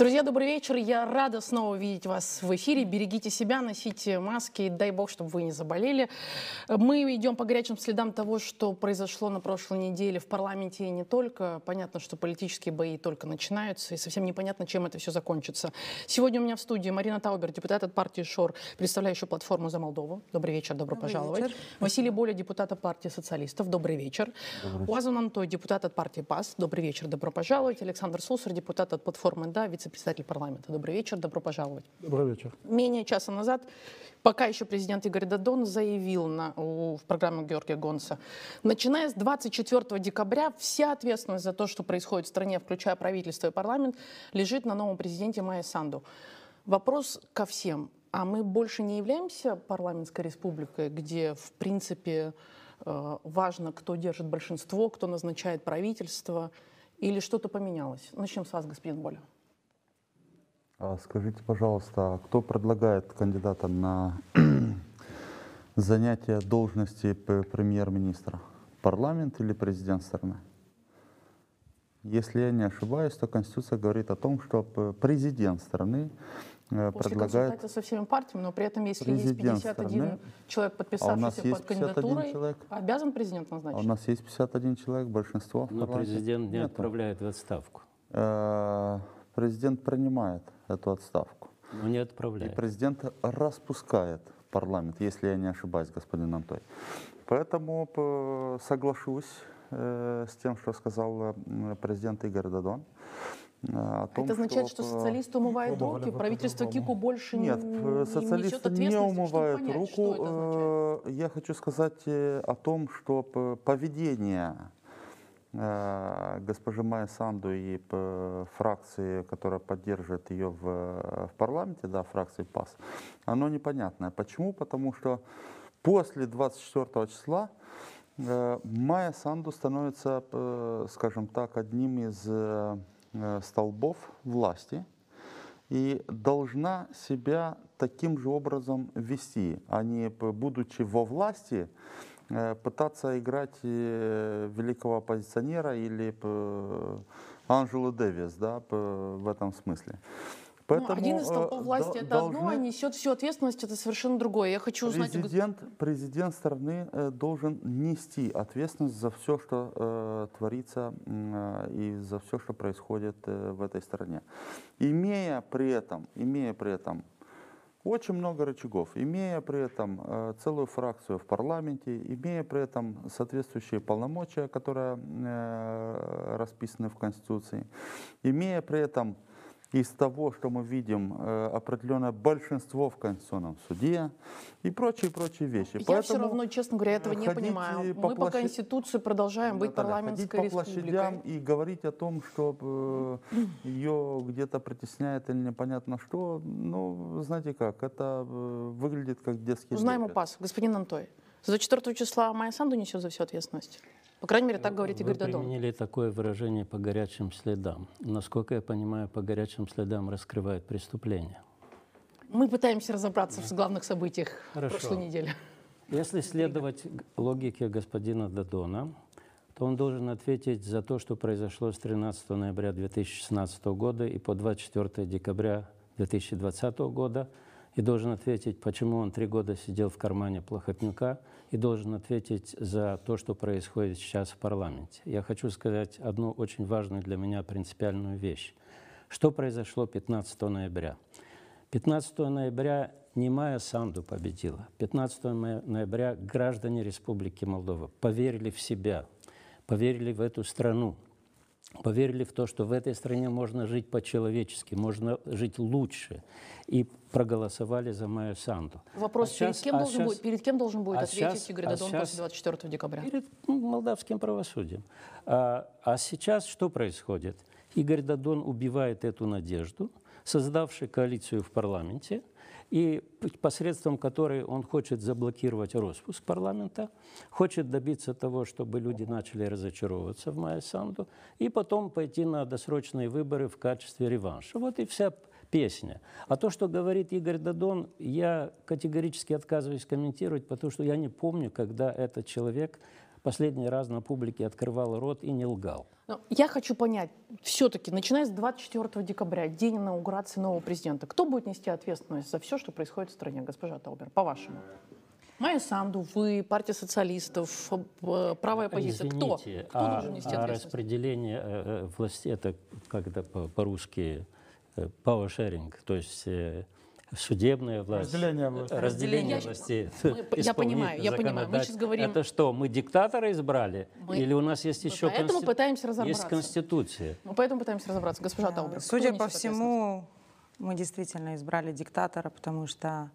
Друзья, добрый вечер. Я рада снова видеть вас в эфире. Берегите себя, носите маски. Дай бог, чтобы вы не заболели. Мы идем по горячим следам того, что произошло на прошлой неделе в парламенте и не только. Понятно, что политические бои только начинаются, и совсем непонятно, чем это все закончится. Сегодня у меня в студии Марина Таубер, депутат от партии ШОР, представляющая платформу «За Молдову». Добрый вечер, добро Добрый пожаловать. вечер. Василий Боля, депутат от партии социалистов. Добрый вечер. Уазан Антой, депутат от партии ПАС. Добрый вечер, добро пожаловать. Александр Сусар, депутат от платформы «Да», вице-председатель парламента. Добрый вечер, добро пожаловать. Добрый вечер. Менее часа назад, пока еще президент Игорь Дадон заявил на, у- в программе Георгия Гонса, начиная с 24 декабря вся ответственность за то, что происходит в стране, включая правительство и парламент, лежит на новом президенте Майя Санду. Вопрос ко всем. А мы больше не являемся парламентской республикой, где, в принципе, э, важно, кто держит большинство, кто назначает правительство, или что-то поменялось? Начнем с вас, господин Боля. А Скажите, пожалуйста, а кто предлагает кандидата на занятие должности премьер-министра? Парламент или президент страны? Если я не ошибаюсь, то Конституция говорит о том, что президент страны э, После предлагает... консультации со всеми партиями, но при этом, если есть президент 51 страны. человек, подписавшийся есть под 51 кандидатурой, человек? обязан президент А назначить? у нас есть 51 человек, большинство Но президент не Нету. отправляет в отставку. Э, Президент принимает эту отставку. Но не И отправляет. президент распускает парламент, если я не ошибаюсь, господин Антой. Поэтому п- соглашусь э, с тем, что сказал э, президент Игорь Дадон. э, о том, Это означает, что п- социалисты умывают Пробовали руки, правительство. Кику больше не, Нет, не несет социалисты не умывают понять, руку. Что? Э, Я хочу сказать э, о том, что поведение э, госпожи Майя Санду и п- фракции, которая поддерживает ее в, в парламенте, да, фракции ПАС, оно непонятное. Почему? Потому что после 24 числа э, Майя Санду становится, э, скажем так, одним из э, э, столбов власти и должна себя таким же образом вести, а не, будучи во власти, э, пытаться играть э, великого оппозиционера или п- Анжелу Дэвис да, в этом смысле. Ну, один из э, столпов власти до- это одно, а должны- несет всю ответственность это совершенно другое. Я хочу узнать... Президент, президент страны э, должен нести ответственность за все, что э, творится э, и за все, что происходит э, в этой стране. Имея при этом, имея при этом очень много рычагов, имея при этом э, целую фракцию в парламенте, имея при этом соответствующие полномочия, которые э, расписаны в Конституции, имея при этом из того, что мы видим, э, определенное большинство в Конституционном суде и прочие-прочие вещи. Я все равно, честно говоря, этого не понимаю. по Мы по площадь- Конституции продолжаем быть Наталья, парламентской ходить по республикой. и говорить о том, что э, ее где-то притесняет или непонятно что, ну, знаете как, это э, выглядит как детский Узнаем у лепет. ПАС. Господин Антой, за 4 числа Майя Санду несет за всю ответственность? По крайней мере, так говорит Вы Игорь Дадон. применили такое выражение по горячим следам. Насколько я понимаю, по горячим следам раскрывают преступления. Мы пытаемся разобраться в главных событиях Хорошо. прошлой недели. Если следовать логике господина Дадона, то он должен ответить за то, что произошло с 13 ноября 2016 года и по 24 декабря 2020 года, и должен ответить, почему он три года сидел в кармане Плохотнюка, и должен ответить за то, что происходит сейчас в парламенте. Я хочу сказать одну очень важную для меня принципиальную вещь. Что произошло 15 ноября? 15 ноября не Майя Санду победила. 15 ноя- ноября граждане Республики Молдова поверили в себя, поверили в эту страну, поверили в то, что в этой стране можно жить по-человечески, можно жить лучше, и проголосовали за Майю Санду. Вопрос, А перед, щас- кем а должен щас- будет, перед кем должен будет а ответить щас- Игорь а Дадон щас- после 24 декабря? Перед ну, молдавским правосудием. А, а сейчас что происходит? Игорь Дадон убивает эту надежду, создавший коалицию в парламенте, и посредством которой он хочет заблокировать распуск парламента, хочет добиться того, чтобы люди начали разочаровываться в Майя Санду, и потом пойти на досрочные выборы в качестве реванша. Вот и вся песня. А то, что говорит Игорь Дадон, я категорически отказываюсь комментировать, потому что я не помню, когда этот человек последний раз на публике открывал рот и не лгал. Но я хочу понять, все-таки, начиная с 24 декабря, день инаугурации нового президента, кто будет нести ответственность за все, что происходит в стране, госпожа Таубер, по-вашему? Майя Санду, вы, партия социалистов, э, правая оппозиция. Кто? Извините, Кто а, должен нести а ответственность? распределение э, э, власти, это как это по- по-русски э, power sharing, то есть э, судебная власть. Разделение власти. Разделение Я- властей. Мы- я понимаю, я понимаю. Мы сейчас говорим- Это что, мы диктатора избрали? Мы- Или у нас есть мы еще поэтому конститу- пытаемся Есть разобраться. конституция. Мы поэтому пытаемся разобраться. Госпожа Таубер. кто Судя по всему, мы действительно избрали диктатора, потому что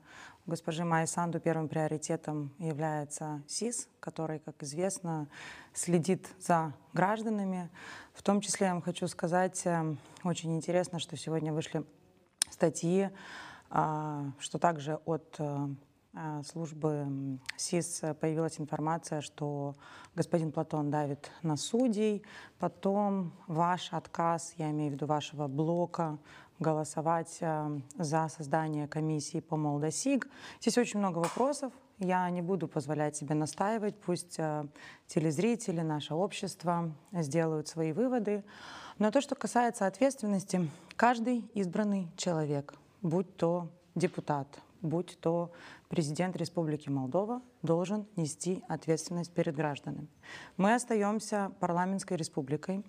у госпожи Майи Санду первым приоритетом является СИС, который, как известно, следит за гражданами. В том числе я вам хочу сказать, э, очень интересно, что сегодня вышли статьи, что также от э, а, службы СИС появилась информация, что господин Платон давит на судей, потом ваш отказ, я имею в виду вашего блока, голосовать э, за создание комиссии по Молдосиг. Здесь очень много вопросов. Я не буду позволять себе настаивать. Пусть э, телезрители, наше общество сделают свои выводы. Но то, что касается ответственности, каждый избранный человек, будь то депутат, будь то президент Республики Молдова, должен нести ответственность перед гражданами. Мы остаемся парламентской республикой,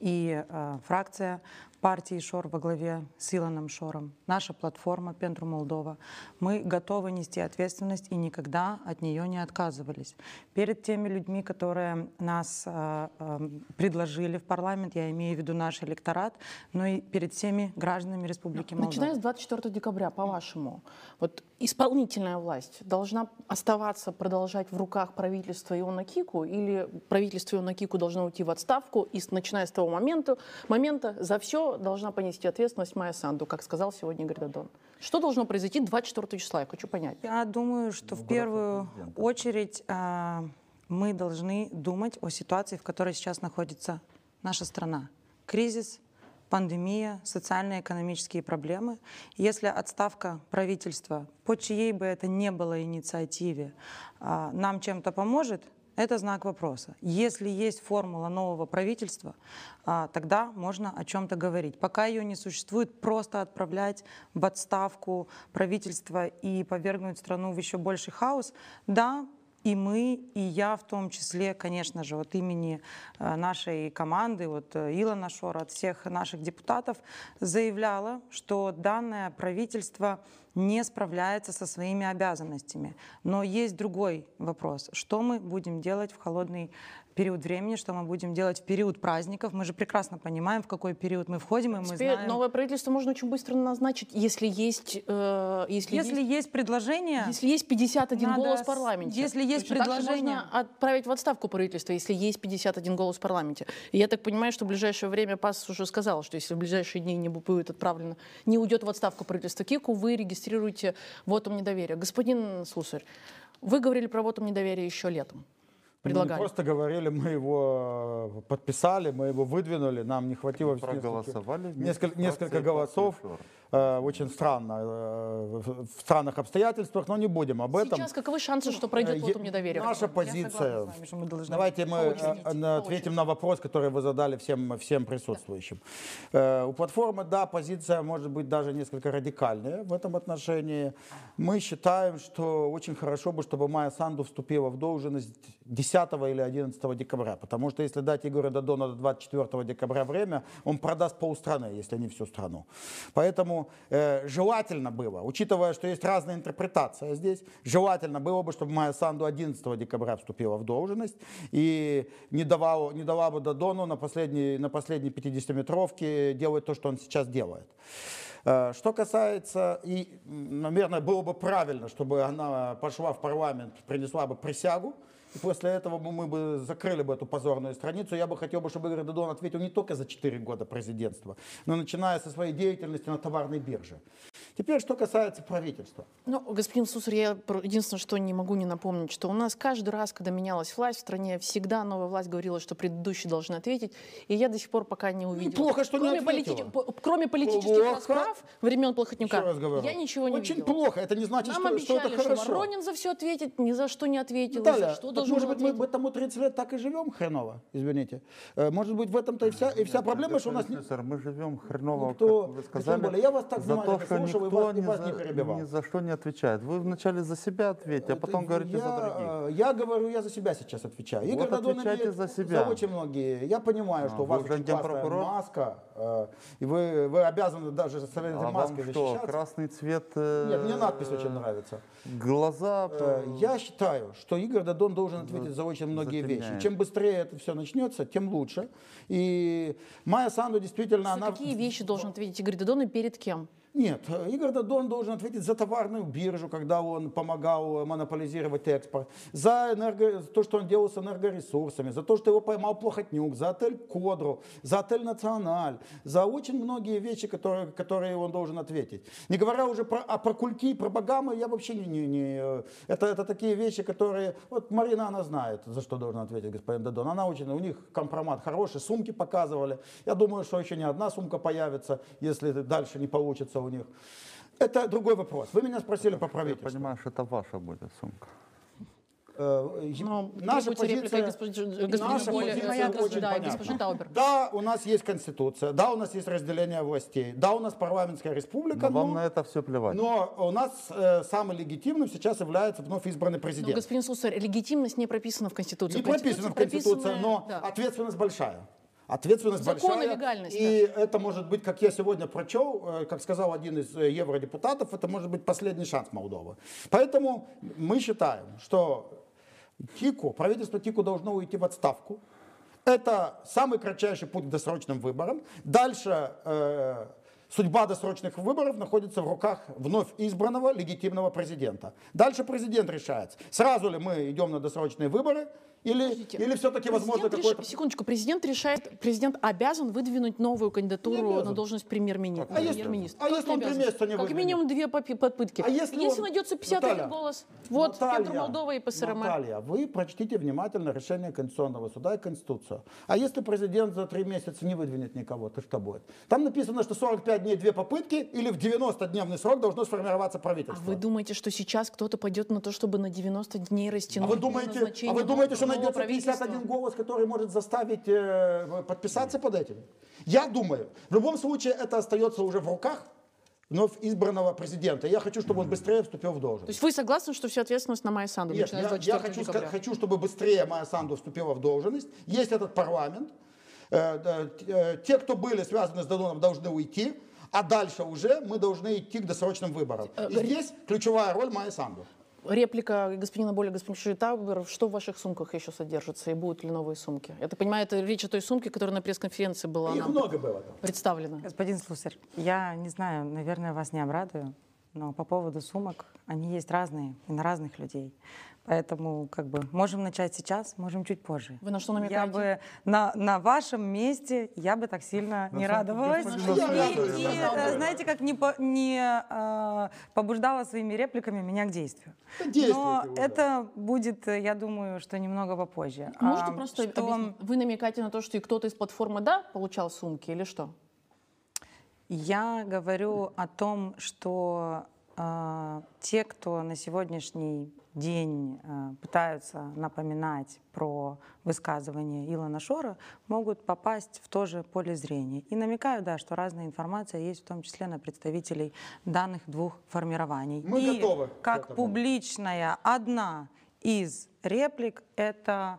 и э, фракция партии Шор во главе с Илоном Шором, наша платформа Пентру Молдова, мы готовы нести ответственность и никогда от нее не отказывались. Перед теми людьми, которые нас э, э, предложили в парламент, я имею в виду наш электорат, но и перед всеми гражданами Республики Молдова. Начиная с 24 декабря, по-вашему, вот исполнительная власть должна оставаться, продолжать в руках правительства Иона Кику, или правительство Иона Кику должно уйти в отставку, и начиная с того момента, момента за все должна понести ответственность Майя Санду, как сказал сегодня Игорь Дадон. Что должно произойти 24 числа? Я хочу понять. Я думаю, что в первую очередь а, мы должны думать о ситуации, в которой сейчас находится наша страна. Кризис, пандемия, социально-экономические проблемы. Если отставка правительства, по чьей бы это не было инициативе, а, нам чем-то поможет, это знак вопроса. Если есть формула нового правительства, а, тогда можно о чем-то говорить. Пока ее не существует, просто отправлять в отставку правительство и повергнуть страну в еще больший хаос, да, и мы, и я в том числе, конечно же, от имени э, нашей команды, от э, Илона Шора, от всех наших депутатов, заявляла, что данное правительство не справляется со своими обязанностями. Но есть другой вопрос. Что мы будем делать в холодный период времени, что мы будем делать в период праздников? Мы же прекрасно понимаем, в какой период мы входим, и мы Теперь знаем... новое правительство можно очень быстро назначить, если есть, э, если Если есть есть предложение... Если есть 51 Надо голос в парламенте. если есть Точно предложение- можно отправить в отставку правительство, если есть 51 голос в парламенте. И я так понимаю, что в ближайшее время ПАС уже сказал, что если в ближайшие дни не будет отправлено, не уйдет в отставку правительство Кику, вы регистрируете вотум недоверия. Господин Слусарь, вы говорили про вотум недоверия еще летом. Мы не Предлагали. просто говорили, мы его э, подписали, мы его выдвинули, нам не хватило Проголосовали несколько, несколько голосов. Э, Очень странно, э, в странных обстоятельствах, но не будем об этом. Сейчас каковы шансы, что пройдет Э, вотум недоверия? Наша позиция. вами, что мы должны Давайте мы очереди, э, на- ответим на вопрос, который вы задали всем, всем присутствующим. Э, У платформы, да, позиция может быть даже несколько радикальная в этом отношении. Мы считаем, что очень хорошо бы, чтобы Майя Санду вступила в должность 10 или 11 декабря, потому что если дать Игорю Дадону до 24 декабря время, он продаст полстраны, если не всю страну. Поэтому э, желательно было, учитывая, что есть разная интерпретация здесь, желательно было бы, чтобы Майя Санду 11 декабря вступила в должность и не давала, не дала бы Дадону на последней, на последней 50-метровке делать то, что он сейчас делает. Э, Что касается, и, наверное, было бы правильно, чтобы она пошла в парламент, принесла бы присягу, после этого мы бы закрыли бы эту позорную страницу. Я бы хотел, бы, чтобы Игорь Дадон ответил не только за 4 года президентства, но начиная со своей деятельности на товарной бирже. Теперь, что касается правительства. Ну, господин Сусар, я единственное, что не могу не напомнить, что у нас каждый раз, когда менялась власть в стране, всегда новая власть говорила, что предыдущие должны ответить. И я до сих пор пока не увидела. Неплохо, что не кроме, ответила. политики- по- кроме политических Плохо. расправ времен Плохотнюка, Еще раз говорю. я ничего не Очень видела. плохо. Это не значит, Нам что, что обещали, это что хорошо. Воронин за все ответит, ни за что не ответил, Наталья, за что так должен может быть, мы потому 30 лет так и живем хреново, извините. Э, Может быть, в этом-то и вся, и вся проблема, что у нас... не- мы живем хреново, Никто- как вы сказали, Боля, я вас так за то, внимательно что никто вас- ни вас за, не перебивал. ни за что не отвечает. Вы вначале за себя ответьте, а потом Это говорите я, за других. э, Я говорю, я за себя сейчас отвечаю. Игорь Вот Дадон отвечайте за себя. очень многие. Я понимаю, что А, у вас очень классная маска, э, и вы, вы обязаны даже с этой А вам маской что, защищаться. красный цвет, э, Нет, мне надпись очень нравится. глаза... Э, Я считаю, что Игорь Дадон должен ответить за очень многие вещи. затемняет. Чем быстрее это все начнется, тем лучше. И Майя Санду действительно, За она... какие вещи должен ответить Игорь Додон и перед кем? Нет, Игорь Дадон должен ответить за товарную биржу, когда он помогал монополизировать экспорт, за энерго... то, что он делал с энергоресурсами, за то, что его поймал Плохотнюк, за отель Кодру, за отель Националь, за очень многие вещи, которые, которые он должен ответить. Не говоря уже про, а про кульки, про богамы, я вообще не... не, не это, это такие вещи, которые... Вот Марина, она знает, за что должен ответить господин Дадон. Она очень... У них компромат хороший, сумки показывали. Я думаю, что еще не одна сумка появится, если дальше не получится у них. Это другой вопрос. Вы меня спросили по Я правительству. понимаю, что это ваша будет сумка. Э, Но наша требуется реплика позиция, господина наша позиция моя очень да, понятна. Да, у нас есть конституция, да, у нас есть разделение властей, да, у нас парламентская республика, Но вам но, на это все плевать. но у нас э, самым легитимным сейчас является вновь избранный Но, президент. господин Сусар, легитимность не прописана в Конституции. Не прописано в Конституции Конституции, но да. ответственность большая. Ответственность Закон большая. легальности. И это может быть, как я сегодня прочел, э, как сказал один из э, евродепутатов, это может быть последний шанс Молдовы. Поэтому мы считаем, что ТИКу, правительство ТИКу должно уйти в отставку. Это самый кратчайший путь к досрочным выборам. Дальше э, судьба досрочных выборов находится в руках вновь избранного легитимного президента. Дальше президент решает, сразу ли мы идем на досрочные выборы, или, Подождите. или все-таки возможно реш- какой-то... Секундочку, президент решает, президент обязан выдвинуть новую кандидатуру на должность премьер-министра. А если- премьер-министра. а Как если он три месяца не Как выдвинет? минимум две попытки. А если он- найдется 51 Наталья, голос, вот Наталья, Петр Молдова и ПСРМ. Наталья, вы прочтите внимательно решение Конституционного суда и Конституцию. А если президент за три месяца не выдвинет никого, то что будет? Там написано, что 45 дней две попытки или в 90-дневный срок должно сформироваться А правительство. вы думаете, что сейчас кто-то пойдет на то, чтобы на 90 дней А растянуть вы до думаете, а вы думаете, что найдется правительства? 51 голос, который может заставить э, подписаться под этим? Я думаю, в любом случае это остается уже в руках вновь избранного президента. Я хочу, чтобы он быстрее вступил в должность. То есть вы согласны, что всю ответственность на Майя Санду, Нет, я, 24 я хочу, ска- хочу, чтобы быстрее Майя Санду вступила в должность. Есть этот парламент. Э, э, э, Те, кто были связаны с Дадоном, должны уйти. А дальше уже мы должны идти к досрочным выборам. Э, И здесь ключевая роль Майя Санду. Реплика господина Боля, господин Таубер. Что в ваших сумках еще содержится и будут ли новые сумки? Я так понимаю, это речь о той сумке, которая на пресс-конференции была Их много было там. представлена. Господин Слусарь, я не знаю, наверное, вас не обрадую, но по поводу сумок, они есть разные и на разных людей. Поэтому как бы можем начать сейчас, можем чуть позже. Вы на что Я намекаете? бы на, на вашем месте я бы так сильно не самом- радовалась. И, и, на самом э, знаете, как не, по- не э, побуждала своими репликами меня к действию. Да действуйте Но это будет, э, я думаю, что немного попозже. Можете А, просто что- объяснить? Вы намекаете на то, что и кто-то из платформы «Да» получал сумки или что? Я говорю о том, что э, те, кто на сегодняшний день э, пытаются напоминать про высказывание Илона Шора, могут попасть в то же поле зрения. И намекаю, да, что разная информация есть, в том числе на представителей данных двух формирований. Мы И готовы как публичная одна из реплик это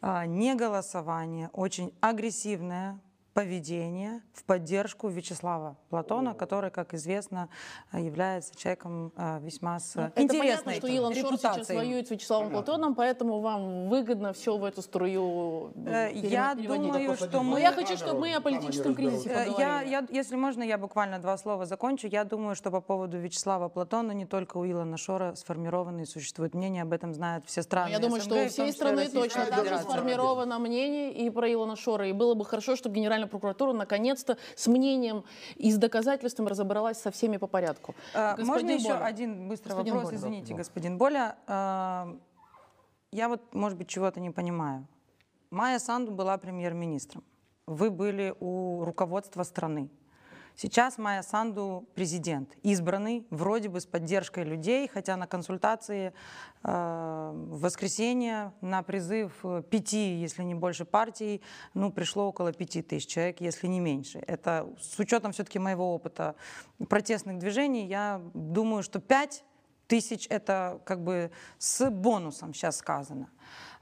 а, не голосование, очень агрессивное поведение в поддержку Вячеслава Платона, который, как известно, а, является человеком а, весьма с Ну, Это понятно, интересной что Илон Шор сейчас воюет с Вячеславом Платоном, поэтому вам выгодно все в эту струю Э, Я думаю, что Но мы... я хочу, чтобы мы о политическом кризисе. Э, Я, поговорили. я, если можно, я буквально два слова закончу. Я думаю, что по поводу Вячеслава Платона не только у Илона Шора сформированы и существует мнение, об этом знают все страны. Я думаю, СНГ, что у всей страны точно так же сформировано мнение и про Илона Шора. И было бы хорошо, чтобы Генеральная Генеральная прокуратура наконец-то с мнением и с доказательствами разобралась со всеми по порядку. А, Господин Можно еще Боля. один быстрый Господин вопрос? Боля. Извините, господин Боля. А, Я вот, может быть, чего-то не понимаю. Майя Санду была премьер-министром. Вы были у руководства страны. Сейчас Майя Санду президент, избранный, вроде бы с поддержкой людей, хотя на консультации э, в воскресенье на призыв э, пяти, если не больше партий, ну, пришло около пяти тысяч человек, если не меньше. Это с учетом все-таки моего опыта протестных движений, я думаю, что пять тысяч это как бы с бонусом сейчас сказано.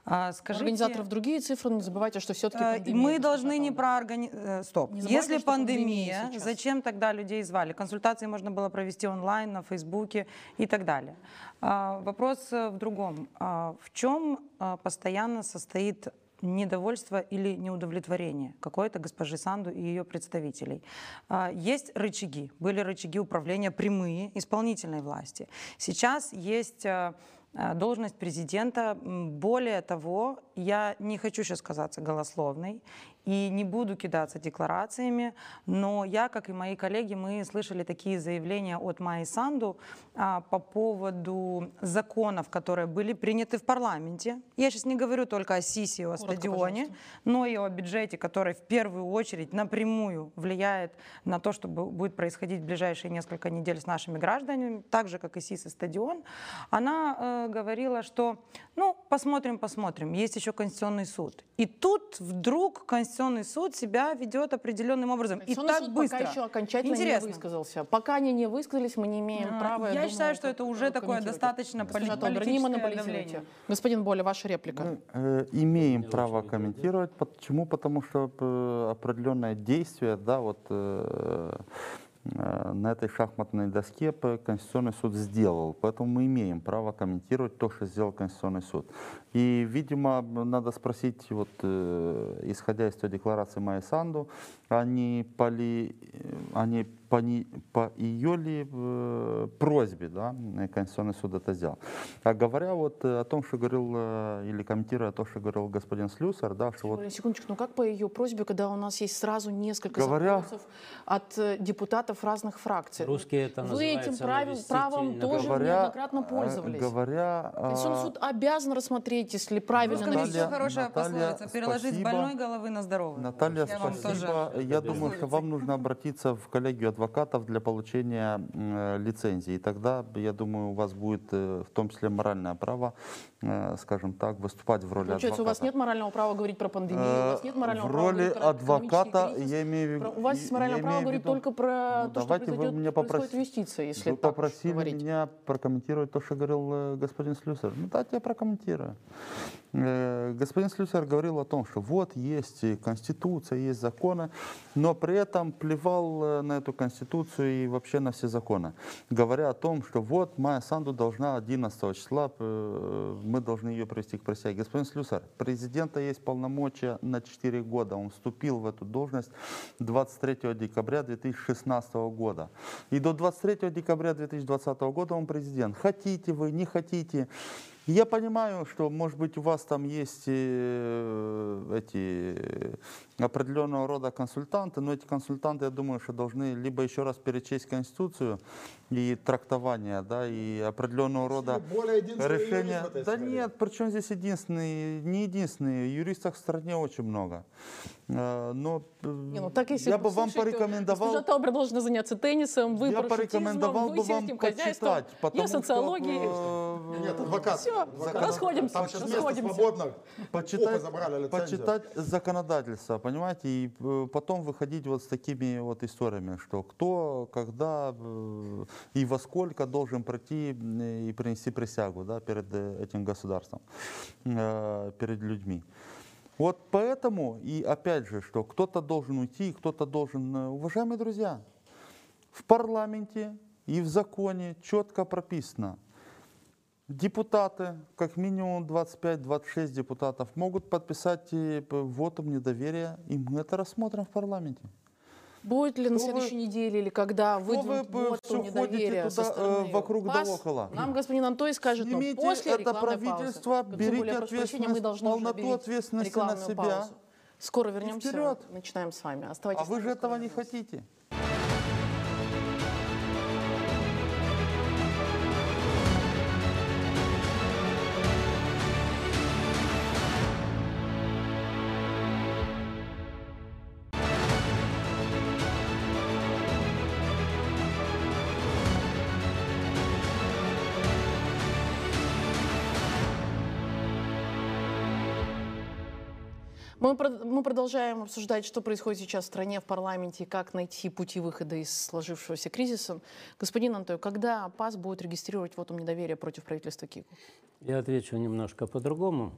А, Скажите, Организаторов другие цифры, не забывайте, что все-таки Э, Мы должны не про органи... э, Стоп. Не забывайте, Если пандемия пандемия, зачем тогда людей звали? Консультации можно было провести онлайн, на Фейсбуке и так далее. А, Вопрос э, в другом. А, В чем а, постоянно состоит недовольство или неудовлетворение какой-то госпожи Санду и ее представителей. А, Есть рычаги, были рычаги управления прямые исполнительной власти. Сейчас есть а, а, должность президента. Более того, я не хочу сейчас казаться голословной и не буду кидаться декларациями, но я, как и мои коллеги, мы слышали такие заявления от Майи Санду а, по поводу законов, которые были приняты в парламенте. Я сейчас не говорю только о СИСе, и о Коротко, стадионе, пожалуйста. но и о бюджете, который в первую очередь напрямую влияет на то, что бу- будет происходить в ближайшие несколько недель с нашими гражданами, так же, как и СИС и стадион. Она э, говорила, что, ну, посмотрим, посмотрим, есть еще Конституционный суд. И тут вдруг Конституционный суд себя ведет определенным образом. И Конституционный так суд быстро. пока еще окончательно Интересно. не высказался. Пока они не высказались, мы не имеем А, права. я думаю, считаю, что это уже такое достаточно поли- политическое давление. Господин Боля, ваша реплика. Мы э, имеем право комментировать. Почему? Потому что э, определенное действие, да, вот э, на этой шахматной доске Конституционный суд сделал. Поэтому мы имеем право комментировать то, что сделал Конституционный суд. И, видимо, надо спросить, вот, э, исходя из той декларации Майи Санду, а не по, ли, э, а по, не- по ее ли э, просьбе да, Конституционный суд это сделал. А говоря вот э, о том, что говорил, э, или комментируя то, что говорил господин Слюсар, да, что вот Ой, Секундочку, ну как по ее просьбе, когда у нас есть сразу несколько Говоря- запросов от э, депутатов разных фракций? Русские это Вы этим правил- правом тоже наговорить. неоднократно э, пользовались. говоря, Конституционный суд обязан рассмотреть, если правильно Наталья- хорошая Наталья, пословица. Переложить с спасибо. больной головы на здоровую. Наталья, Я вам спасибо. тоже Я думаю, что вам нужно обратиться в коллегию адвокатов для получения э, лицензии. И тогда, я думаю, у вас будет э, в том числе моральное право, э, скажем так, выступать в роли Получается, у вас адвоката. нет морального права говорить про пандемию, у вас нет морального в права роли говорить про адвоката кризис. я имею в виду... У вас есть моральное право говорить виду- только про Ну, то, что давайте вы произойдет, меня происходит в юстиции, если Вы так попросили говорить. меня прокомментировать то, что говорил господин Слюсар. Ну, дайте я прокомментирую. Э, Господин Слюсар говорил о том, что вот есть Конституция, есть законы, но при этом плевал э, на эту Конституцию и вообще на все законы, говоря о том, что вот Майя Санду должна 11 числа, э, мы должны ее привести к присяге. Господин Слюсар, президента есть полномочия на 4 года. Он вступил в эту должность 23 декабря 2016 года. И до 23 декабря 2020 года он президент. Хотите вы, не хотите. Я понимаю, что, может быть, у вас там есть э, эти э, определенного рода консультанты, но эти консультанты, я думаю, что должны либо еще раз перечесть Конституцию и трактование, да, и определенного рода более решения. юрист Да нет, причем здесь единственный, не единственный. Юристов в стране очень много. Э, Но э, Не, ну так если я бы вам порекомендовал... Госпожа Таубер должна заняться теннисом, вы Я порекомендовал вы бы вам почитать, потому я социологией. что э, Нет, адвокат. Всё, адвокат. расходимся, Там сейчас место расходимся. свободно. почитать, забрали почитать законодательство, понимаете, и потом выходить вот с такими вот историями, что кто, когда и во сколько должен пройти и принести присягу да, перед этим государством, перед людьми. Вот поэтому, и опять же, что кто-то должен уйти, кто-то должен... э, Уважаемые друзья, в парламенте и в законе четко прописано, Депутаты, как минимум 25-26 депутатов, могут подписать э, вотум недоверия, и мы это рассмотрим в парламенте. Будет ли на Что вы- следующей неделе или когда вы выйдет вот недоверие ходите со туда, э, вокруг да около? Нам господин Антой скажет, но Снимите после это правительство, паузы. Берите прошу прощения, мы ответственность, должны полноту ответственности на себя. паузу. Скоро вернемся. вперед. Начинаем с вами. Оставайтесь А вы же этого не хотите. Мы, мы продолжаем обсуждать, что происходит сейчас в стране, в парламенте, и как найти пути выхода из сложившегося кризиса. Господин Антой, когда ПАС будет регистрировать вотум недоверия против правительства Кику? Я отвечу немножко по-другому.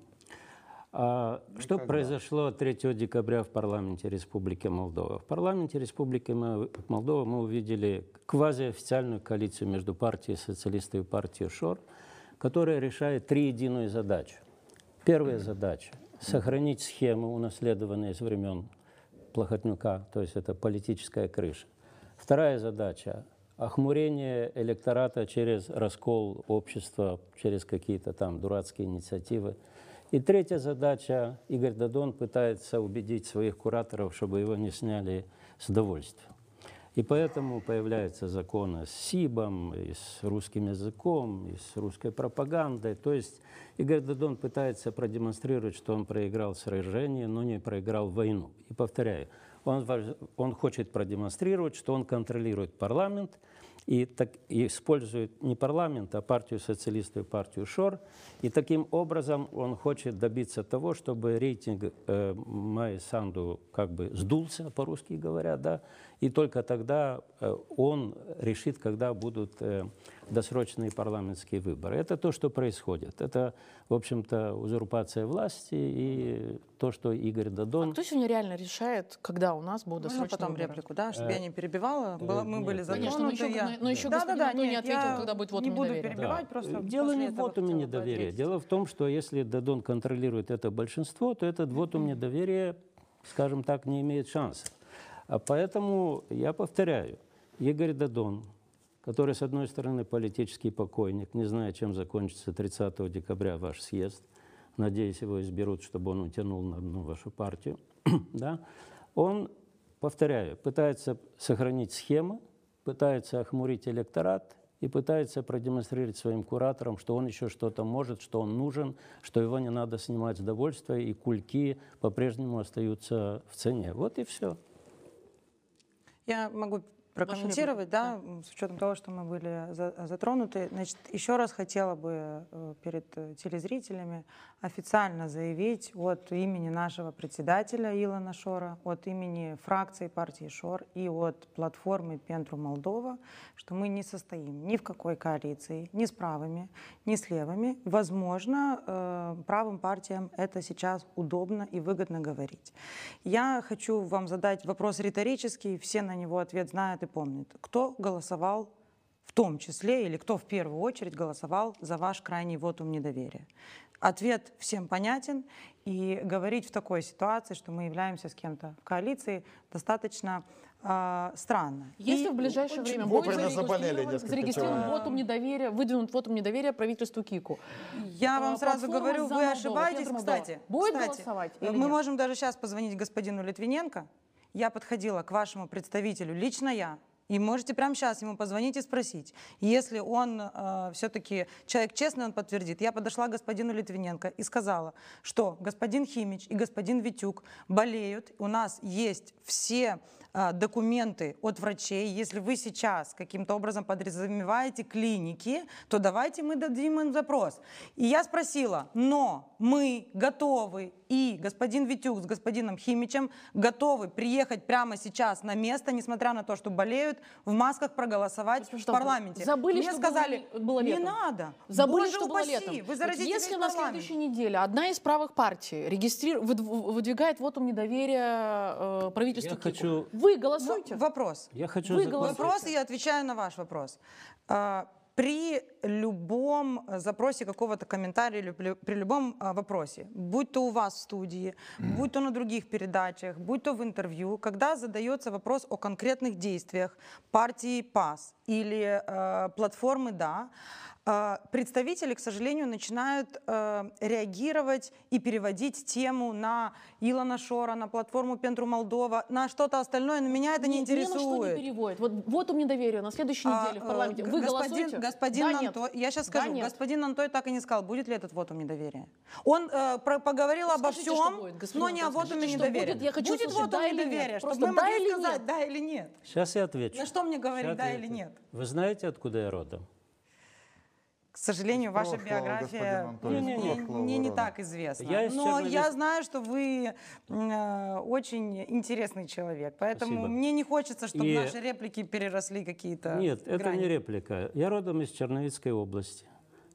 А, что произошло 3 декабря в парламенте Республики Молдова? В парламенте Республики Мо- Молдова мы увидели квазиофициальную коалицию между партией социалистов и партией ШОР, которая решает три единую задачи. Первая задача – сохранить схемы, унаследованные с времен Плохотнюка, то есть это политическая крыша. Вторая задача – охмурение электората через раскол общества, через какие-то там дурацкие инициативы. И третья задача – Игорь Дадон пытается убедить своих кураторов, чтобы его не сняли с довольствия. И поэтому появляются законы с СИБом, и с русским языком, и с русской пропагандой. То есть Игорь Дадон пытается продемонстрировать, что он проиграл сражение, но не проиграл войну. И повторяю, он, он хочет продемонстрировать, что он контролирует парламент и, так, использует не парламент, а партию социалистов и партию ШОР. И таким образом он хочет добиться того, чтобы рейтинг э, Майи Санду как бы сдулся, по-русски говоря, да, и только тогда э, он решит, когда будут э, досрочные парламентские выборы. Это то, что происходит. Это, в общем-то, узурпация власти и то, что Игорь Дадон... А кто сегодня реально решает, когда у нас будут Можно досрочные потом выборы? реплику, да, чтобы я не перебивала. Было- мы нет, были затронуты. Конечно, но еще- я- но- еще да, господин да, да, Антон не нет, ответил, когда будет вотум Не буду недоверия. перебивать, Да. просто Дело не в вотуме недоверия. Дело в том, что если Дадон контролирует это большинство, то этот вотум недоверия, скажем так, не имеет шансов. А поэтому я повторяю, Игорь Дадон, который, с одной стороны, политический покойник, не знаю, чем закончится 30 декабря ваш съезд, надеюсь, его изберут, чтобы он утянул на одну вашу партию, да, он, повторяю, пытается сохранить схемы, пытается охмурить электорат и пытается продемонстрировать своим кураторам, что он еще что-то может, что он нужен, что его не надо снимать с довольствия, и кульки по-прежнему остаются в цене. Вот и все. Я могу прокомментировать, да, с учетом того, что мы были за- затронуты. Значит, еще раз хотела бы э, перед э, телезрителями официально заявить от имени нашего председателя Илона Шора, от имени фракции партии Шор и от платформы Пентру Молдова, что мы не состоим ни в какой коалиции, ни с правыми, ни с левыми. Возможно, э, правым партиям это сейчас удобно и выгодно говорить. Я хочу вам задать вопрос риторический, все на него ответ знают и помнят. Кто голосовал в том числе, или кто в первую очередь голосовал за ваш крайний вотум недоверия? Ответ всем понятен, и говорить в такой ситуации, что мы являемся с кем-то в коалиции, достаточно а, странно. Если И в ближайшее время будет зарегистрирован, зарегистрирован вотум недоверия, выдвинут вотум недоверия правительству Кику. Я вам А, сразу платформа говорю, «За вы Молдову», ошибаетесь. Кстати, Будет кстати, голосовать э, мы нет? можем даже сейчас позвонить господину Литвиненко. Я подходила к вашему представителю, лично я, и можете прямо сейчас ему позвонить и спросить. Если он все-таки человек честный, он подтвердит. Я подошла к господину Литвиненко и сказала, что господин Химич и господин Витюк болеют. У нас есть все документы от врачей. Если вы сейчас каким-то образом подразумеваете клиники, то давайте мы дадим им запрос. И я спросила, но мы готовы, и господин Витюк с господином Химичем готовы приехать прямо сейчас на место, несмотря на то, что болеют, в масках проголосовать в Что, парламенте. Забыли, Мне что сказали, было, было не летом. надо. Забыли, Боже что было упаси, летом. Вы Вот Если на следующей неделе одна из правых партий регистрирует, выдв- выдвигает вотум недоверия э, правительству Я Кику, хочу- вы голосуете? В- Вопрос. Я хочу Вы голосуете? Вопрос, и я отвечаю на ваш вопрос. А, при любом запросе какого-то комментария или при, любом а, вопросе, будь то у вас в студии, будь то на других передачах, будь то в интервью, когда задается вопрос о конкретных действиях партии ПАС или э, платформы «Да», представители, к сожалению, начинают э, реагировать и переводить тему на Илона Шора, на платформу Пентру Молдова, на что-то остальное, но меня это не Ни- Ни на что не интересует. переводит. Вот, вот у недоверие на следующей А, неделе в э, парламенте. Вы господин, голосуете? господин Да, нет? Нантой, я сейчас Да, скажу, нет? господин Нантой так и не сказал, будет ли этот вотум недоверия. Он э, про- поговорил обо Скажите, всем, будет, но не о скажите, что недоверия. будет, я хочу будет вотум да или нет? недоверия, чтобы мы да могли или сказать, нет? да или нет. Сейчас я отвечу. На что мне говорить, да отвечу. или нет? Вы знаете, откуда я родом? К сожалению, ваша прошлого, биография мне, прошлого мне не рода. так известна. Я Но Черновец- я знаю, что вы э, очень интересный человек, поэтому Спасибо. мне не хочется, чтобы И- наши реплики переросли какие-то Нет, это грани. не реплика. Я родом из Черновицкой области.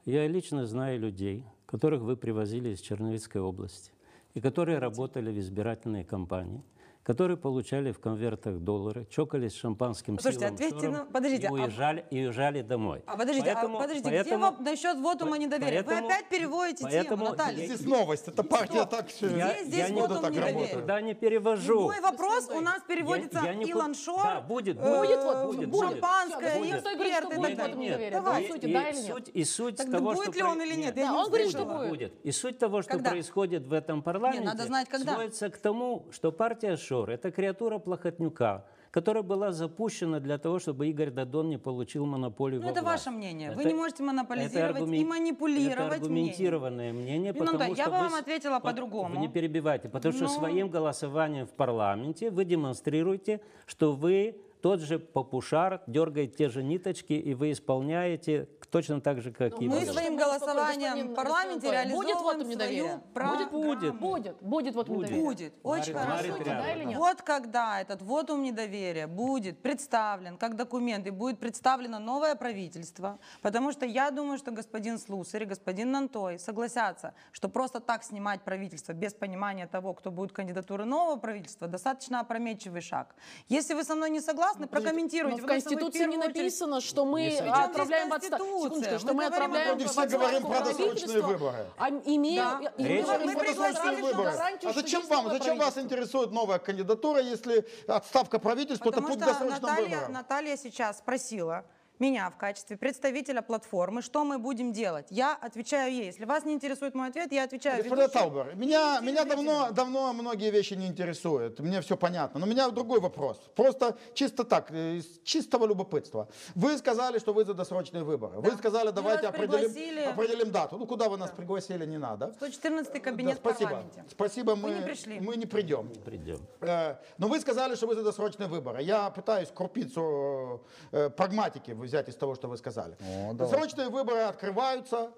Я лично знаю людей, которых вы привозили из Черновицкой области, и которые работали в избирательной кампании, которые получали в конвертах доллары, чокались с шампанским Послушайте, силом ответьте Шором на- подождите, и а- уезжали, и уезжали домой. А подождите, Поэтому- а подождите, поэтому- где воп- насчет вотума недоверия? поэтому- Вы опять переводите поэтому тему, Наталья. Здесь новость, это партия так... Я, Здесь- я вотум никуда, недоверия. я не перевожу. Любой вопрос у нас переводится Я- я не Илон Шор, Да, будет, э, будет, э, будет, будет. шампанское, Будет. Эксперты и будет так далее. Давай. И, да или нет? суть, и суть Так того, будет что ли он или нет? Он говорит, что будет. будет. И суть того, что происходит в этом парламенте, сводится к тому, что партия Шор – это креатура Плохотнюка, которая была запущена для того, чтобы Игорь Дадон не получил монополию Ну, это власть. ваше мнение. Вы Это- не можете монополизировать аргумен- и манипулировать Это аргументированное мнение, Ну, потому да, что я бы вы вам с- ответила по- по-другому. Вы не перебивайте, потому что Ну. своим голосованием в парламенте вы демонстрируете, что вы тот же попушар, дергаете те же ниточки, и вы исполняете точно так же, как и Мы мы. своим голосованием в парламенте Анатолий, Будет недоверия? свою программу. Будет. Будет, будет вот Будет. недоверие. Будет. Очень Марит- хорошо. Марит Да рядом, или нет? Вот когда этот вотум недоверия будет представлен как документ и будет представлено новое правительство, потому что я думаю, что господин Слусарь и господин Нантой согласятся, что просто так снимать правительство без понимания того, кто будет кандидатурой нового правительства, достаточно опрометчивый шаг. Если вы со мной не согласны, прокомментируйте. Но в Конституции не очередь- написано, что мы Если- отправляем в отставку. что мы Мы отправляем Вроде все отставку говорим про досрочные выборы. а имея, Да. Речь- Мы пригласили выборы. гарантию, А зачем вам, зачем вас интересует новая кандидатура, если отставка правительства, это путь досрочным Наталья, выборам? Наталья сейчас спросила меня в качестве представителя платформы, что мы будем делать. Я отвечаю ей. Если вас не интересует мой ответ, я отвечаю. Ведущему. Таубер, меня, меня давно, давно многие вещи не интересуют, мне все понятно. Но у меня другой вопрос. Просто чисто так, э, из чистого любопытства. Вы сказали, что вы за досрочные выборы. Вы сказали, давайте определим, пригласили. определим дату. Ну, куда вы нас пригласили, не надо. 114 кабинет Да, спасибо. в парламенте. Спасибо, мы, не пришли. мы не придем. Придем. Э, Но вы сказали, что вы за досрочные выборы. Я пытаюсь крупицу э, прагматики взять из того, что вы сказали. О, давай. Досрочные выборы открываются,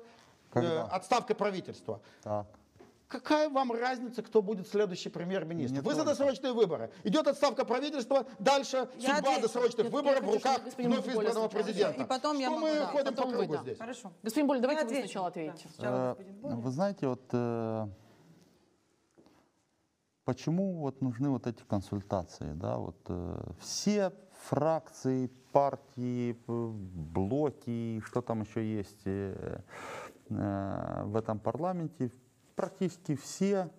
э, отставка правительства. Так. Какая вам разница, кто будет следующий премьер-министр? Вы за досрочные выборы. Идет отставка правительства, дальше Я судьба отвечу. досрочных Нет, выборов я в руках вновь избранного сначала президента. И потом я Что могу, мы да, ходим по потом вы, кругу да. здесь? Хорошо. Господин Боль, давайте Я вы отвечу. сначала Да, ответите. сначала Э, Боль. Вы знаете, вот э, почему вот нужны вот эти консультации, да, вот э, все фракции, партии, блоки, что там еще есть э, э, в этом парламенте, практически все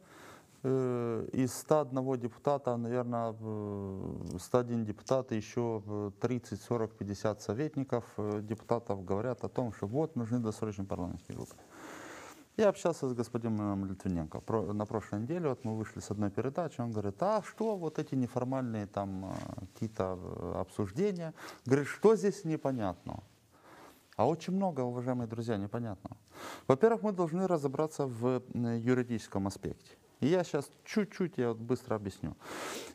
э, из 101 депутата, наверное, э, 101 депутат, еще э, 30, 40, 50 советников депутатов говорят о том, что вот нужны досрочные парламентские выборы. Я общался с господином Литвиненко на прошлой неделе, вот мы вышли с одной передачи, он говорит, а что вот эти неформальные там э, какие-то э, обсуждения, говорит, что здесь непонятно? А очень много, уважаемые друзья, непонятного. Во-первых, мы должны разобраться в э, юридическом аспекте. И я сейчас чуть-чуть, я вот быстро объясню.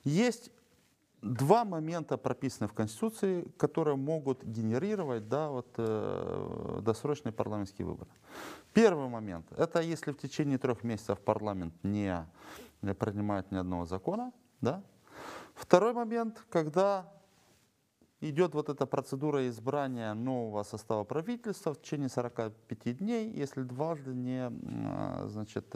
Есть два момента прописаны в Конституции, которые могут генерировать да, вот, э, досрочные парламентские выборы. Первый момент – это если в течение трех месяцев парламент не принимает ни одного закона. Да? Второй момент, когда идет вот эта процедура избрания нового состава правительства в течение 45 дней, если дважды не, м, значит,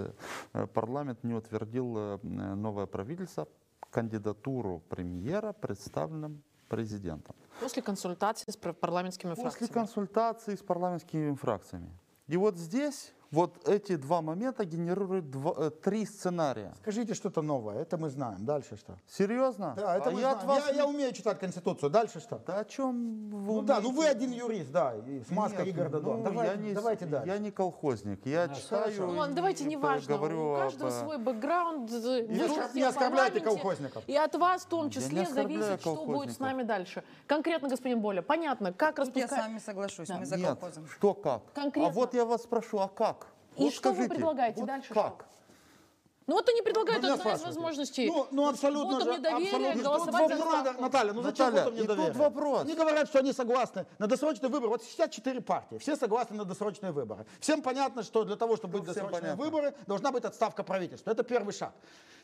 э, парламент не утвердил э, новое правительство, кандидатуру премьера, представленным президентом. После консультации с пар- парламентскими После фракциями. консультации с парламентскими фракциями. И вот здесь вот эти два момента генерируют два- э, три сценария. Скажите что-то новое, это мы знаем. Дальше что? Серьезно? Да, это А мы я знаем. вас Я, я умею читать Конституцию. Дальше что? Да о чем вы Ну да, ну вы умеете? один юрист, да, и с маской Нет, Игорь Дадон. ну, давайте, я не, давайте дальше. Я не колхозник, я читаю. Ну ладно, давайте и не важно. говорю У каждого об, э, свой бэкграунд. э, Не тут оскорбляйте колхозников. И от вас в том числе зависит, что будет с нами дальше. Конкретно, господин Боля, понятно, как Тут я с распускать... вами соглашусь, мы за Нет, колхозом. что как? Конкретно. А вот я вас спрошу, а как? И Вот что вы предлагаете вот дальше, Как? Ну вот они предлагают меня одна из возможностей. Ну, ну абсолютно же, недоверия, абсолютно. голосовать за Тут надо- отставку. Наталья, ну зачем Наталья, вотом и тут недоверия? вопрос. Они говорят, что они согласны на досрочный выбор. Вот 64 партии, все согласны на досрочные выборы. Всем понятно, что для того, чтобы быть всем досрочные понятно. выборы, должна быть отставка правительства. Это первый шаг.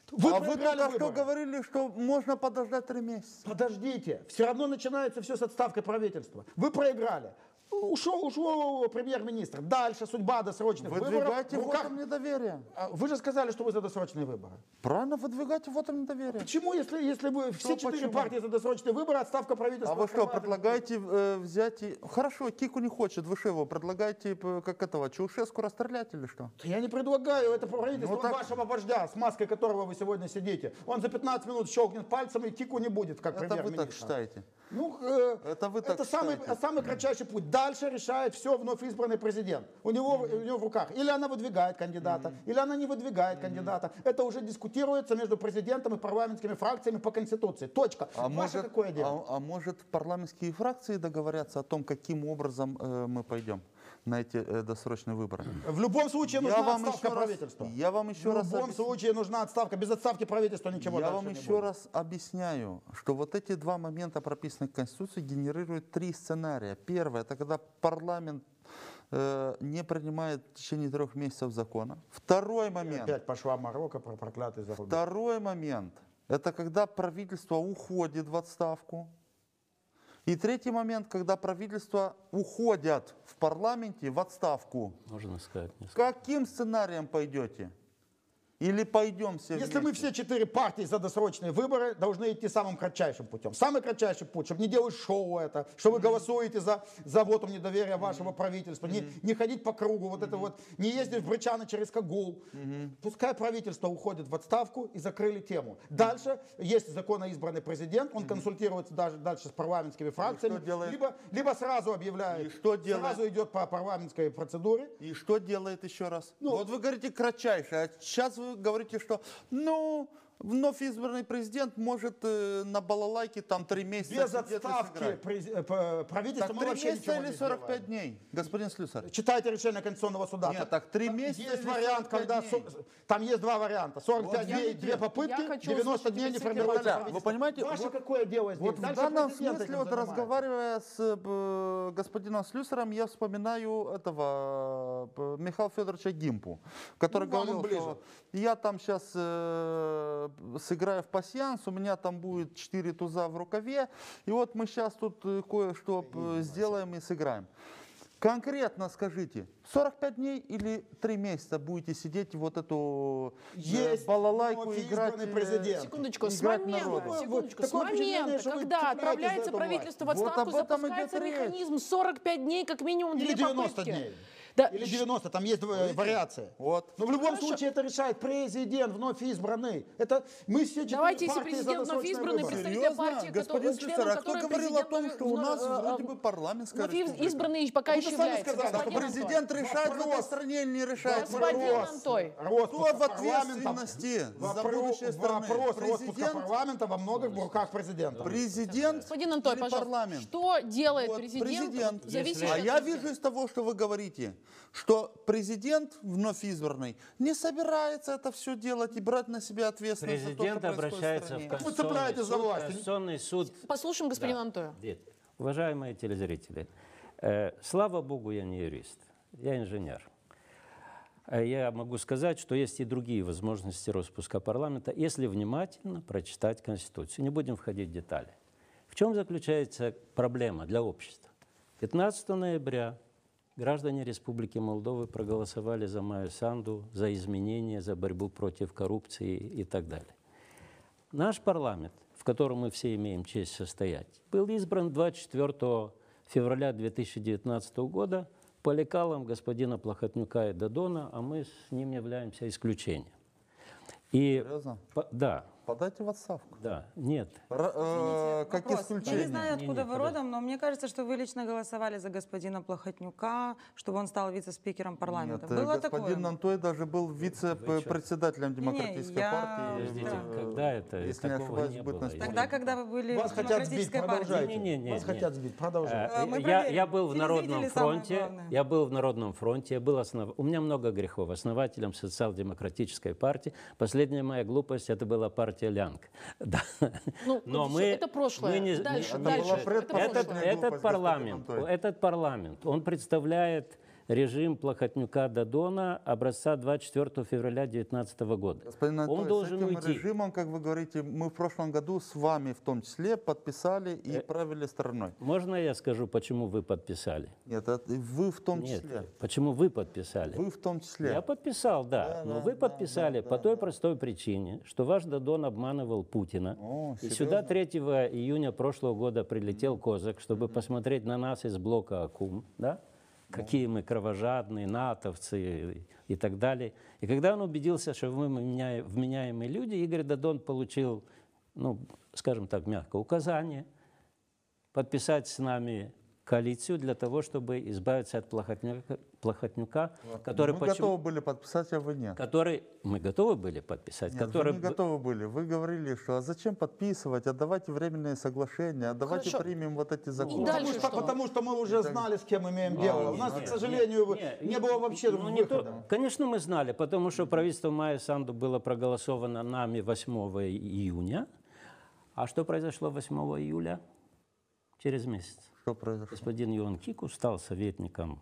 Вы а вы проиграли только что выборы. говорили, что можно подождать три месяца. Подождите, все равно начинается все с отставкой правительства. Вы проиграли. Ушел, ушел премьер-министр. Дальше судьба досрочных выборов. Выдвигайте в руках- вотом недоверия. А Вы же сказали, что вы за досрочные выборы. Правильно, выдвигайте вотом недоверия. Почему, если, если вы все четыре почему? партии за досрочные выборы, отставка правительства? А вы что, предлагаете э, взять и... Хорошо, Кику не хочет, вы его предлагаете, э, как этого, Чаушеску расстрелять или что? Я не предлагаю, это правительство Ну так- вашего вождя, с маской которого вы сегодня сидите. Он за 15 минут щелкнет пальцем и тику не будет, как Это вы так премьер-министр. считаете? Ну, э, Это вы так самый, считаете? самый кратчайший путь. Дальше решает все вновь избранный президент. У него, у него в руках. Или она выдвигает кандидата, или она не выдвигает кандидата. Это уже дискутируется между президентом и парламентскими фракциями по Конституции. Точка. А Ваше может, какое дело? а- а может парламентские фракции договорятся о том, каким образом э, мы пойдем на эти э, досрочные выборы? В любом случае нужна Я вам, отставка еще раз, правительства. я вам еще в раз любом объяс- случае нужна отставка. Без отставки правительства ничего Я вам еще будет. раз объясняю, что вот эти два момента, прописанные в Конституции, генерируют три сценария. Первое, это когда парламент э, не принимает в течение трех месяцев закона. Второй момент. Опять пошла Марокко про проклятый зарубеж. Второй момент. Это когда правительство уходит в отставку. И третий момент, когда правительство уходят в парламенте в отставку. Можно сказать несколько. Каким сценарием пойдете? Или пойдем все Если мы вместе? все четыре партии за досрочные выборы, должны идти самым кратчайшим путем. Самый кратчайший путь, чтобы не делать шоу это, что вы голосуете за, за вотум недоверия вашего правительства, не, не ходить по кругу, вот это вот, не ездить в Брычаны через Кагул. Пускай правительство уходит в отставку и закрыли тему. Дальше есть законоизбранный президент, он консультируется даже дальше с парламентскими фракциями, делает? либо, либо сразу объявляет, И что делает? сразу идет по парламентской процедуре. И что делает еще раз? Ну, вот вы говорите кратчайшее, а сейчас вы говорите, что ну вновь избранный президент может э, на балалайке там три месяца Без отставки э, п- правительства Так мы три вообще месяца или не 45 сделаем. дней, господин Слюсарь? Читайте решение Конституционного суда. Нет, так три месяца Есть вариант, 45 когда... дней? со- Там есть два варианта. 45 Вот дней, две попытки, я хочу 90 услышать дней не формируется правительство. вы понимаете, Ваше вот- какое дело здесь? Вот в данном смысле, вот разговаривая с э, господином Слюсарем, я вспоминаю этого э, Михаила Федоровича Гимпу, который Ну, говорил, что я там сейчас сыграю в пассианс, у меня там будет 4 туза в рукаве, и вот мы сейчас тут э, кое-что э, сделаем и сыграем. Конкретно скажите, 45 дней или 3 месяца будете сидеть вот эту э, Есть балалайку играть? президент. Секундочку, с играть момента, народу? Секундочку, с такое момента, что вы когда цепляетесь за отправляется эту правительство в. Вот отставку, об этом запускается речь. механизм 45 дней, как минимум Или две 90 попытки. дней. Да, Или 90, там есть э, вариации. Вот. Но в любом Хорошо. случае это решает президент, вновь избранный. Это мы все Давайте, если президент вновь избранный, выборы. представитель Серьезно? партии, Господин Слюсарь, а кто говорил о том, что у нас э, вроде э, бы парламентская республика? избранный пока Вы еще является. сказали, что. Президент решает в Вопрос. этой стране или не решает? Господин Вопрос. Антой. Кто в ответственности за Вопрос, будущее страны? вопрос распуска Президент? парламента во многих в руках президента. Президент Господин Антой, или пожалуйста, парламент? что делает президент? президент. Зависит А я вижу из того, что вы говорите, что президент вновь избранный не собирается это все делать и брать на себя ответственность за то, Президент что в обращается в стране. Конституционный за суд. власть. Конституционный суд. Послушаем господина Да. Антоя. Нет. Уважаемые телезрители, э, слава богу, я не юрист, я инженер. Э, Я могу сказать, что есть и другие возможности распуска парламента, если внимательно прочитать Конституцию. Не будем входить в детали. В чем заключается проблема для общества? 15 ноября граждане Республики Молдовы проголосовали за Майю Санду, за изменения, за борьбу против коррупции и так далее. Наш парламент в котором мы все имеем честь состоять, был избран 24 февраля 2019 года по лекалам господина Плохотнюка и Дадона, а мы с ним являемся исключением. И, Серьезно? по- да, Подайте в отставку. да, нет. Р- э, как Вопрос. Я не знаю, Не, откуда не, вы подожди. родом, но мне кажется, что вы лично голосовали за господина Плохотнюка, чтобы он стал вице-спикером парламента. Нет, э, Было господин такое? Антой даже был вице-председателем демократической я- партии. Подождите, Да. когда это? Если не ошибаюсь, не бытность было. Тогда, Тогда, когда вы были Вас в хотят сбить, демократической партии. продолжайте. Не-не-не, Вас нет. хотят сбить, продолжайте. Э, мы я, я был в Народном фронте. Я был в Народном фронте. Я был основ... У меня много грехов. Основателем социал-демократической партии. Последняя моя глупость это была партия Лянг. Да. Ну, Но мы это прошлое. мы не- Дальше, не- Это дальше. Это этот, парламент, этот парламент, он представляет режим Плохотнюка Дадона образца 24 февраля 2019 года. Господин Антой, он с должен этим уйти. режимом, как вы говорите, мы в прошлом году с вами в том числе подписали и правили страной. Можно я скажу, почему вы подписали? Нет, это вы в том Нет, числе. почему вы подписали? Вы в том числе. Я подписал, да. но вы подписали по той простой причине, что ваш Дадон обманывал Путина. О, и сюда 3 июня прошлого года прилетел Козак, чтобы посмотреть на нас из блока Акум, да? Какие мы кровожадные, натовцы и, так далее. И когда он убедился, что мы вменяемые люди, Игорь Дадон получил, ну, скажем так, мягко, указание подписать с нами коалицию для того, чтобы избавиться от Плохотнюка, Плохотнюка который, мы почему- готовы были подписать, а вы нет. который мы готовы были подписать, Нет, который вы не готовы были. Вы говорили, что а зачем подписывать, а давайте временные соглашения, а давайте Хорошо. примем вот эти законы. дальше Потому что, что? потому что мы уже знали, с кем имеем дело. У нас, к сожалению, Не, не было вообще ну, не то- конечно, мы знали, потому что правительство Майя Санду было проголосовано нами 8 июня. А что произошло 8 июля? Через месяц. Что произошло? Господин Йон Кику стал советником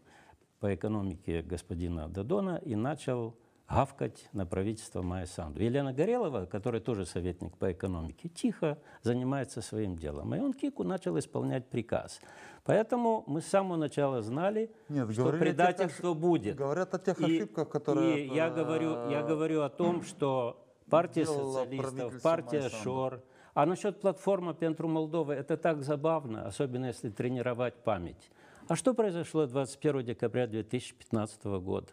по экономике господина Дадона и начал гавкать на правительство Майя Санду. Елена Горелова, которая тоже советник по экономике, тихо занимается своим делом. А Йон Кику начал исполнять приказ. Поэтому мы с самого начала знали, Нет, что тех предательство ош- будет. Говорят о тех И- ошибках, которые... И я говорю, я говорю о том, что партия социалистов, партия Майсанду. ШОР, а насчет платформы Пентру Молдовы, это так забавно, особенно если тренировать память. А что произошло 21 декабря 2015 года?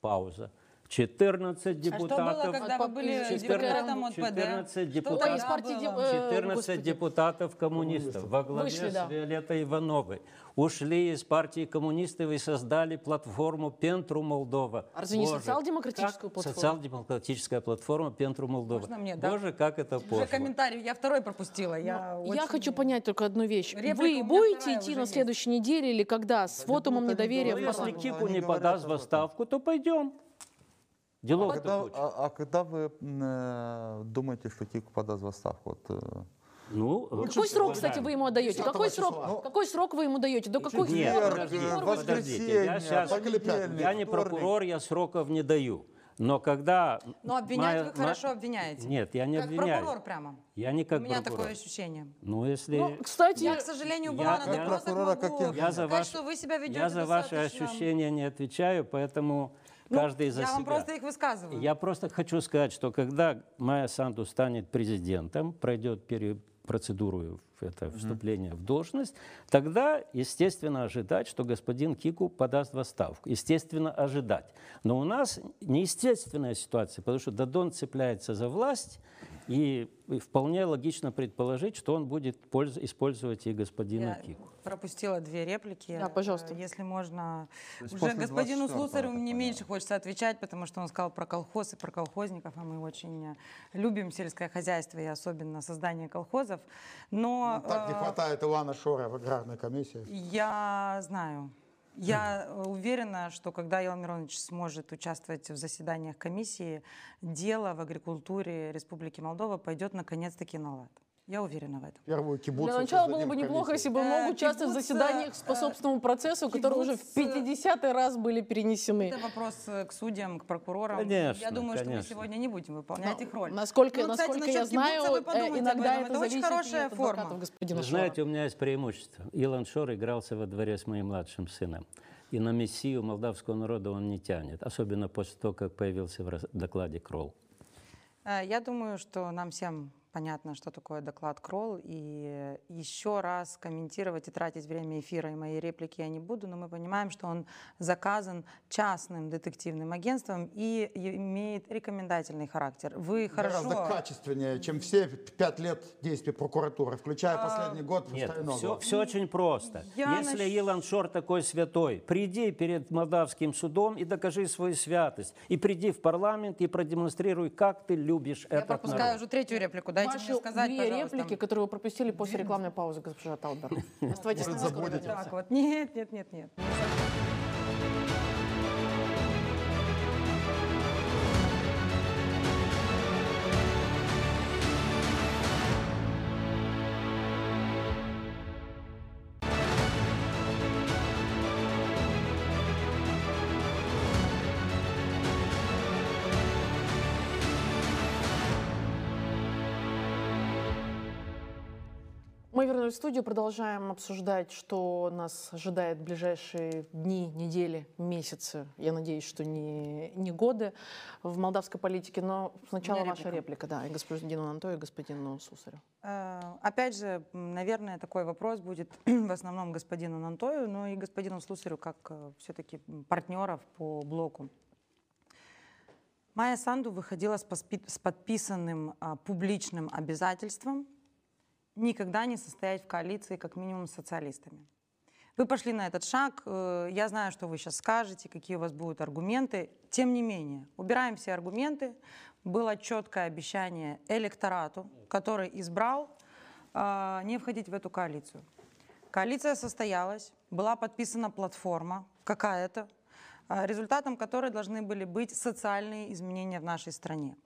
Пауза. 14 А депутатов. что было, когда вы были 14 депутатом от ПД? 14 Что депутатов. Ой, из тогда партии было? дем- э, 14 господи. депутатов коммунистов во главе Вышли, с да. Виолеттой Ивановой ушли из партии коммунистов и создали платформу Пентру Молдова. А разве не социал-демократическую платформу? Социал-демократическая платформа Пентру Молдова. Можно мне, да? Боже, как это Уже пошло. комментарий, я второй пропустила. Я, Я очень- хочу понять только одну вещь. Реплика Вы будете идти уже на есть. следующей неделе или когда? С они недоверия Ну, если? Кику не подаст в отставку, то пойдем. Делов-то Когда- куча. а, а когда вы э, думаете, что Кик подаст в отставку? Вот, э, Ну, Какой срок, кстати, вы ему отдаете? 10 Какой срок, какой срок вы ему даете? До какой Нет, подождите, подождите, я сейчас, я не прокурор, я сроков не даю. Но когда... Но обвинять моя- вы хорошо обвиняете. Нет, я не как обвиняю. прокурор прямо. Я не У как меня прокурор. такое ощущение. Ну, если... Ну, кстати, Я, к сожалению, Я- была на я- допросах, Прокурора могу каким? Я за, сказать, ваш- что вы себя ведете я за ваши ощущения не отвечаю, поэтому Ну, каждый за Я себя. вам просто их высказываю. Я просто хочу сказать, что когда Майя Санду станет президентом, пройдет пере- процедуру это вступление в должность, тогда, естественно, ожидать, что господин Кику подаст в отставку. Естественно, ожидать. Но у нас неестественная ситуация, потому что Дадон цепляется за власть, и вполне логично предположить, что он будет польз- использовать и господина Я Кику. пропустила две реплики. Да, пожалуйста. Э, Если можно. Уже господину 24-го, Слусарю мне понимаю. меньше хочется отвечать, потому что он сказал про колхоз и про колхозников, а мы очень э, любим сельское хозяйство и особенно создание колхозов. Но Ну, Так не э, хватает Ивана Шора в аграрной комиссии. Я знаю. Я э, уверена, что когда Ел Миронович сможет участвовать в заседаниях комиссии, дело в агрикультуре Республики Молдова пойдет наконец-таки на лад. Я уверена в этом. Первую кибуцу Для начала было бы неплохо, если бы он Э, мог участвовать в кибуц, заседаниях по э, собственному процессу, которые уже в кибуц, э, 50 раз были перенесены. Это вопрос э, к судьям, к прокурорам. Конечно, я думаю, что мы сегодня не будем выполнять Но их роль. Насколько, Ну, кстати, насколько я знаю, кибуца вы э, подумайте об иногда этом. это Это очень зависит и хорошая форма. господина знаете, у меня есть преимущество. Илон Шор игрался во дворе с моим младшим сыном. И на мессию молдавского народа он не тянет, особенно после того, как появился в докладе Кролл. Э, Я думаю, что нам всем понятно, что такое доклад Кролл, и еще раз комментировать и тратить время эфира и моей реплики я не буду, но мы понимаем, что он заказан частным детективным агентством и имеет рекомендательный характер. Вы Гораздо хорошо... качественнее, чем все пять лет действий прокуратуры, включая последний год Нет, все, все очень просто. Я Если нач- Илон Шор такой святой, приди перед молдавским судом и докажи свою святость. И приди в парламент и продемонстрируй, как ты любишь Я этот пропускаю народ. уже третью реплику. Дайте Ваши мне сказать, две пожалуйста. реплики, которые вы пропустили после рекламной паузы, госпожа Талбер. Оставайтесь на. Так вот, нет, нет, нет, нет. Мы вернулись в студию, продолжаем обсуждать, что нас ожидает в ближайшие дни, недели, месяцы. Я надеюсь, что не, не годы в молдавской политике. Но сначала меня ваша реплика, да, и господину Антою, и господину Сусарю. Э, Опять же, наверное, такой вопрос будет в основном господину Нантою, но и господину Слусарю, как все-таки партнеров по блоку. Майя Санду выходила с подписанным а, публичным обязательством никогда не состоять в коалиции, как минимум, с социалистами. Вы пошли на этот шаг, э, я знаю, что вы сейчас скажете, какие у вас будут аргументы. Тем не менее, убираем все аргументы. Было четкое обещание электорату, который избрал, э, не входить в эту коалицию. Коалиция состоялась, была подписана платформа какая-то, э, результатом которой должны были быть социальные изменения в нашей стране.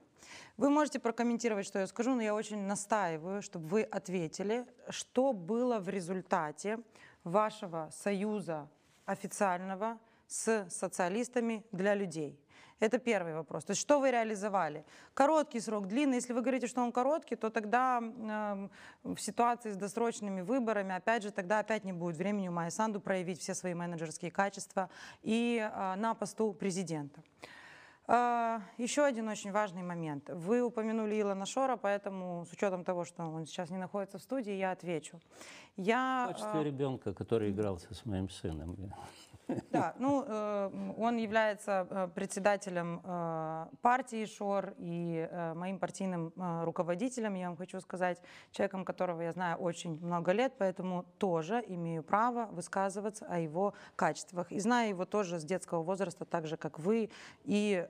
Вы можете прокомментировать, что я скажу, но я очень настаиваю, чтобы вы ответили, что было в результате вашего союза официального с социалистами для людей. Это первый вопрос. То есть что вы реализовали? Короткий срок, длинный. Если вы говорите, что он короткий, то тогда эм, в ситуации с досрочными выборами, опять же, тогда опять не будет времени у Майи Санду проявить все свои менеджерские качества и э, на посту президента. А, Еще один очень важный момент. Вы упомянули Илона Шора, поэтому с учетом того, что он сейчас не находится в студии, я отвечу. Я, В качестве а, ребенка, который игрался с моим сыном. Да, ну, э, он является э, председателем э, партии ШОР и э, моим партийным руководителем, я вам хочу сказать, человеком, которого я знаю очень много лет, поэтому тоже имею право высказываться о его качествах. И знаю его тоже с детского возраста, так же, как вы и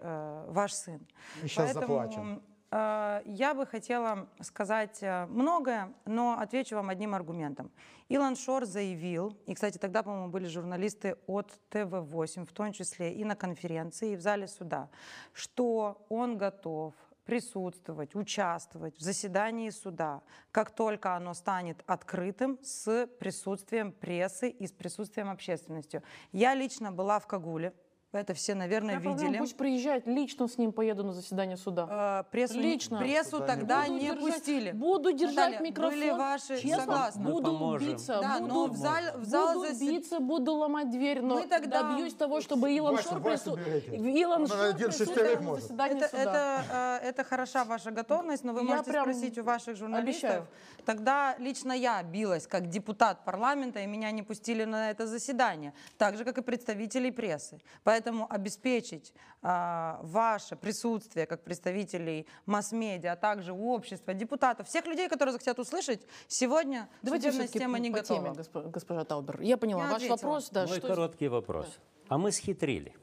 ваш сын. Мы сейчас заплачем. Э, Я бы хотела сказать э, многое, но отвечу вам одним аргументом. Илон Шор заявил, и, кстати, тогда, по-моему, были журналисты от ТВ-8, в том числе и на конференции, и в зале суда, что он готов присутствовать, участвовать в заседании суда, как только оно станет открытым с присутствием прессы и с присутствием общественности. Я лично была в Кагуле, это все, наверное, проблема? видели. Пусть приезжает, лично с ним поеду на заседание суда. Э, прессу, Лично. прессу тогда Буду не держать- пустили. Буду держать Наталья, микрофон. были ваши- Честно, согласна. Буду поможем. биться, Да, буду, но в зал, в зал буду засед- биться, буду ломать дверь, но Мы тогда- добьюсь того, чтобы Илон Вася, Шор, прису-. Илон Он Шор один присутствовал на может. заседании Это, суда. это, э, это хороша ваша готовность, но вы Я можете прям спросить у ваших журналистов. обещаю. Тогда лично я билась как депутат парламента, и меня не пустили на это заседание, так же, как и представителей прессы. Поэтому обеспечить а, ваше присутствие как представителей масс-медиа, а также общества, депутатов, всех людей, которые захотят услышать, сегодня Давайте судебная система не по готова. теме, госпо- госпожа Таубер. Я поняла. Я Ваш ответила. вопрос, да, Мой что... короткий вопрос. А мы схитрили.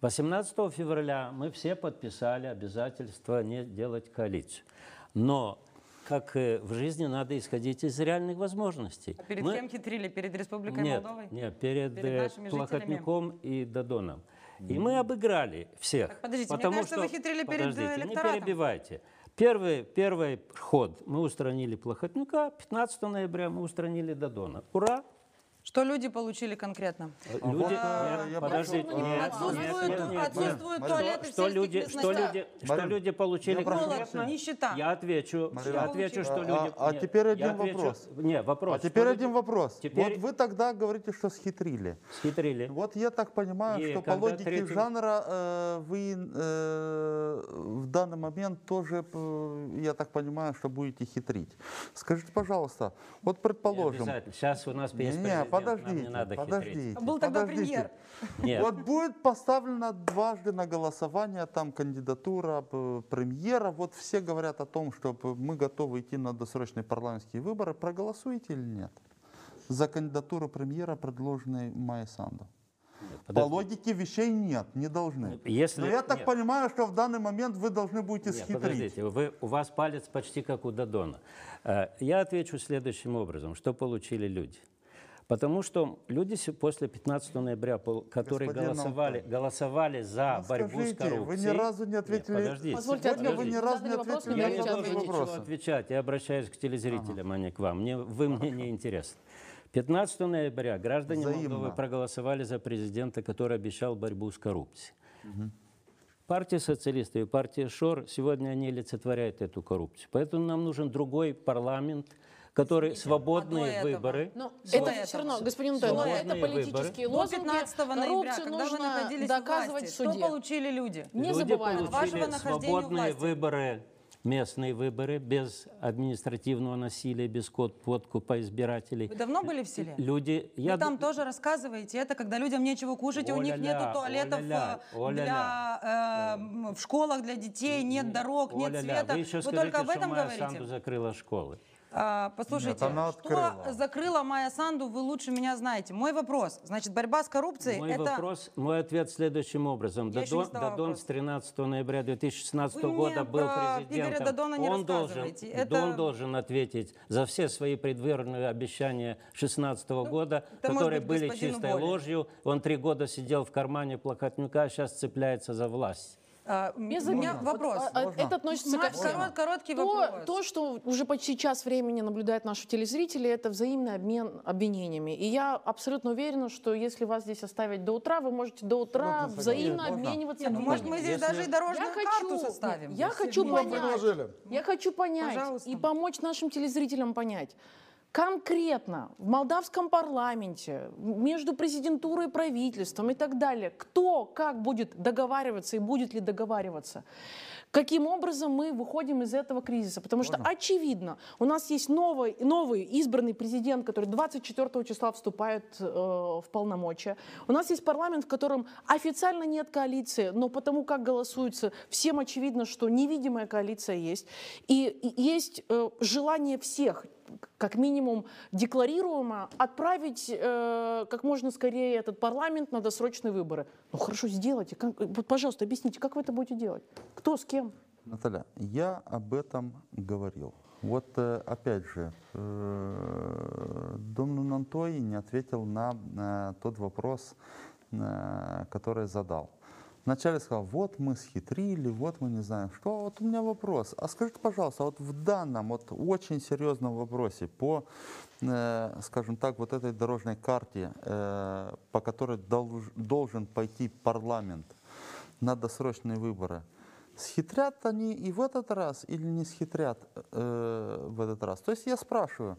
18 февраля мы все подписали обязательство не делать коалицию. Но как э, в жизни надо исходить из реальных возможностей. А перед Мы- кем хитрили? Перед Республикой нет, Молдовой? Нет, перед, Перед э, нашими жителями? Плохотником и Додоном. И мы обыграли всех. Так, подождите, мне потому кажется, что... вы хитрили перед, э, Подождите, не электоратом. перебивайте. Первый, первый ход мы устранили Плохотника, 15 ноября мы устранили Додона. Ура! Что люди получили конкретно? А Люди, э, нет, я подождите, нет, Отсутствуют, нет, нет, нет, отсутствуют нет. туалеты в что сельских люди, что люди, что люди получили конкретно? нищета. Я отвечу, я отвечу, что а- люди. а теперь один отвечу- вопрос. Не, вопрос. А теперь люди один вопрос. Теперь- Вот вы тогда говорите, что схитрили. Схитрили. Вот я так понимаю, И что по логике третий- жанра э, вы э, в данный момент тоже, я так понимаю, что будете хитрить. Скажите, пожалуйста, вот предположим... Сейчас у нас президент, подождите, нам не надо хитрить. подождите. Был тогда подождите. премьер. Нет. Вот будет поставлена дважды на голосование там кандидатура э, премьера. Вот все говорят о том, что мы готовы идти на досрочные парламентские выборы. Проголосуете или нет? За кандидатуру премьера, предложенной Майя Санду. По подожди. логике вещей нет, не должны. Если- Но я так нет. понимаю, что в данный момент вы должны будете Нет, схитрить. подождите, вы, у вас палец почти как у Дадона. Э, Я отвечу следующим образом, что получили люди. Потому что люди после 15 ноября, которые Господин голосовали, голосовали за ну борьбу с скажите, коррупцией. вы ни разу не ответили- Нет, подождите. Позвольте Сегодня ответить. вы ни разу не вопрос, ответили не Я не должен вопрос. отвечать. Я обращаюсь к телезрителям, а не к вам. Мне, вы мне не интересны. 15 ноября граждане Взаимно. Молдовы проголосовали за президента, который обещал борьбу с коррупцией. Партия социалистов и партия ШОР сегодня они олицетворяют эту коррупцию. Поэтому нам нужен другой парламент, который свободные а до этого? выборы. Но Что это все равно, господин Антон, но это политические До лозунги. 15 ноября, Коррупцию когда вы нужно находились доказывать власти, суде. что получили люди? Не Люди забываем. Получили свободные выборы, местные выборы, без административного насилия, без код- подкупа избирателей. Вы давно были в селе? Люди, Вы я там тоже рассказываете это, когда людям нечего кушать, и у них нету туалетов э, для, э, в школах для детей, нет дорог, нет света. Вы еще Вы скажите, только об что этом Майя говорите? Санду закрыла школы. А, послушайте, Нет, она что закрыла Майя Санду, вы лучше меня знаете. Мой вопрос, значит, борьба с коррупцией, Мой это... вопрос, мой ответ следующим образом. Я еще не Дадон, задала Дадон вопрос. с 13 ноября 2016 Вы года был про Игоря президентом. Дадона не он, должен. Это- он должен ответить за все свои предвыборные обещания 2016 года, Ну, может которые быть были чистой Воле. ложью. Он три года сидел в кармане Плохотнюка, сейчас цепляется за власть. А, Без у меня вопрос. Вот, а, Это относится ко всем. корот- короткий то, вопрос. то, что уже почти час времени наблюдают наши телезрители, это взаимный обмен обвинениями. И я абсолютно уверена, что если вас здесь оставить до утра, вы можете до утра Абсолютно взаимно. Можно? обмениваться Не, ну, может, мы здесь даже и дорожную Я карту хочу, составим. я хочу Мы вам понять, я хочу понять и помочь нашим телезрителям понять. Конкретно в молдавском парламенте, между президентурой и правительством и так далее, кто как будет договариваться и будет ли договариваться, каким образом мы выходим из этого кризиса. Потому что очевидно, у нас есть новый, новый избранный президент, который 24 числа вступает э, в полномочия. У нас есть парламент, в котором официально нет коалиции, но потому как голосуется, всем очевидно, что невидимая коалиция есть. И, и есть э, желание всех как минимум декларируемо отправить э, как можно скорее этот парламент на досрочные выборы. Ну хорошо, сделайте. Как- вот, пожалуйста, объясните, как вы это будете делать? Кто с кем? Наталья, я об этом говорил. Вот э, опять же, э, Дом Нантой не ответил на э, тот вопрос, который задал. Вначале сказал, вот мы схитрили, вот мы не знаем что. Вот у меня вопрос. А скажите, пожалуйста, вот в данном вот очень серьезном вопросе по, э, скажем так, вот этой дорожной карте, э, по которой долж- должен пойти парламент на досрочные выборы, схитрят они и в этот раз или не схитрят э, в этот раз? То есть я спрашиваю,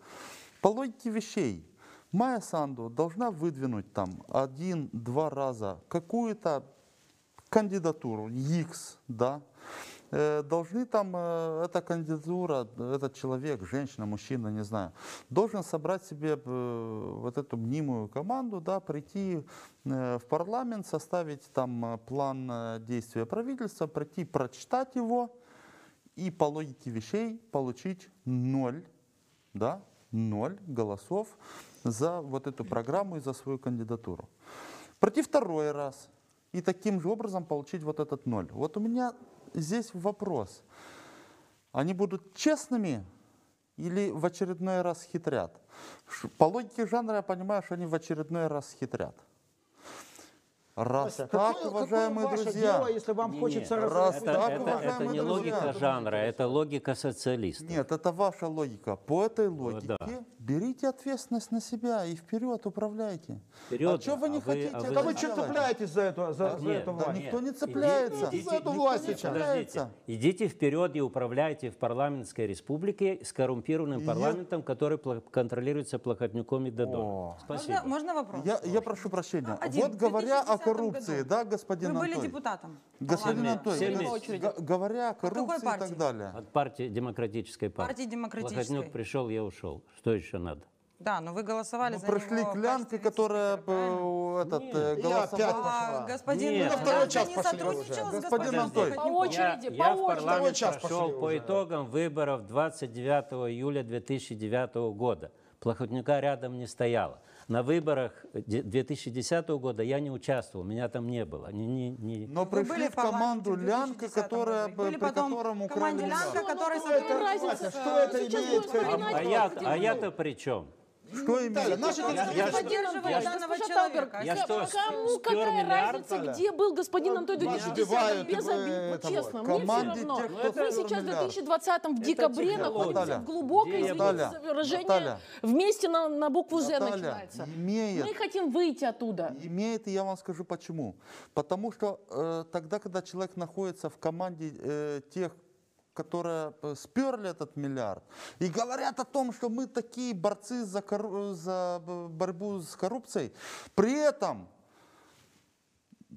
по логике вещей, Майя Санду должна выдвинуть там один-два раза какую-то кандидатуру, X, да, Э, должны там, э, эта кандидатура, этот человек, женщина, мужчина, не знаю, должен собрать себе э, вот эту мнимую команду, да, прийти в парламент, составить там план действия правительства, прийти, прочитать его и по логике вещей получить ноль, да, ноль голосов за вот эту программу и за свою кандидатуру. Пройти второй раз и таким же образом получить вот этот ноль. Вот у меня здесь вопрос. Они будут честными или в очередной раз хитрят? По логике жанра я понимаю, что они в очередной раз хитрят. Раз так, какое- уважаемые какое ваше друзья, дело, если вам Не, хочется не, раз- это, так, это- уважаемые это не друзья. логика жанра, это логика социалиста. Нет, это ваша логика. По этой логике да. берите ответственность на себя и вперед управляйте. Вперед, а что вы не а вы- хотите? а вы- это Да вы что цепляетесь за эту, за, за Нет, эту да, власть? Никто не цепляется. идите- За эту власть не сейчас. Подождите, идите вперед и управляйте в парламентской республике с коррумпированным парламентом, который контролируется Плохотнюком и Дадоном. О. Спасибо. Можно, можно вопрос? Я, я прошу прощения. Один. Вот говоря о 2010 коррупции, году да, господин Вы были Анатолий? депутатом. Господин Ладно, все г- говоря о какой коррупции и так далее. От партии Демократической партии. Партии Демократической. Плохотнюк пришел, я ушел. Что еще надо? Да, но вы голосовали Мы за прошли него в клянки, которая э, этот, Нет. э, Я голосовала. опять А господин Нет. На второй час не пошли сотрудничал уже. с Господин. Сухачевым? По очереди, я, по я в очереди. парламент час прошел пошли по уже. итогам выборов 29 июля 2009 года. Плохотнюка рядом не стояло. На выборах де- 2010 года я не участвовал, меня там не было. Ни- ни- ни- Но пришли в команду Лянка, 2010 которая, Были при потом котором украли. Лянка, который Ну, какая сотрудничал разница, с, что э, это сейчас имеет а, а я-то при чем? Что имеет? Таля, наши Вы Я- я- поддерживали я- данного Госпожа человека. Я что, кому какая разница, где был господин Вас 2010 убивают, без вы обид, ну честно, мне все равно. тех, кто Вы спер сейчас в миллиард. 2020 в декабре находитесь в глубокой, я извините выражение, вместе на, на букву «З» начинается. имеет. Мы хотим выйти оттуда. Имеет, и я вам скажу почему. Потому что э, тогда, когда человек находится в команде э, тех, которые э, сперли этот миллиард, и говорят о том, что мы такие борцы за, корру- за борьбу с коррупцией, при этом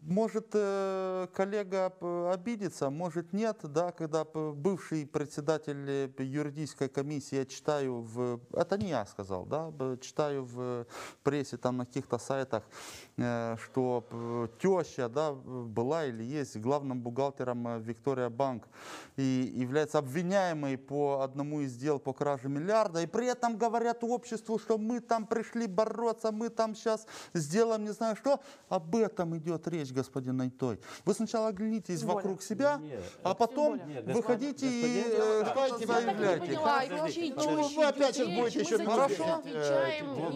может э, коллега обидеться, может нет, да, когда бывший председатель э, юридической комиссии, я читаю в, это не я сказал, да, читаю в прессе, там на каких-то сайтах, э, что теща, да, была или есть главным бухгалтером Виктория Банк и является обвиняемой по одному из дел по краже миллиарда, и при этом говорят обществу, что мы там пришли бороться, мы там сейчас сделаем не знаю что, об этом идет речь, господин Найтой. Вы сначала оглянитесь Тем более. вокруг себя, Нет, а потом. Нет, выходите и господин э, что-то и не Я так и не заявляете. поняла, Вы опять сейчас будете речь, еще мы за минут них 10, отвечаем. э,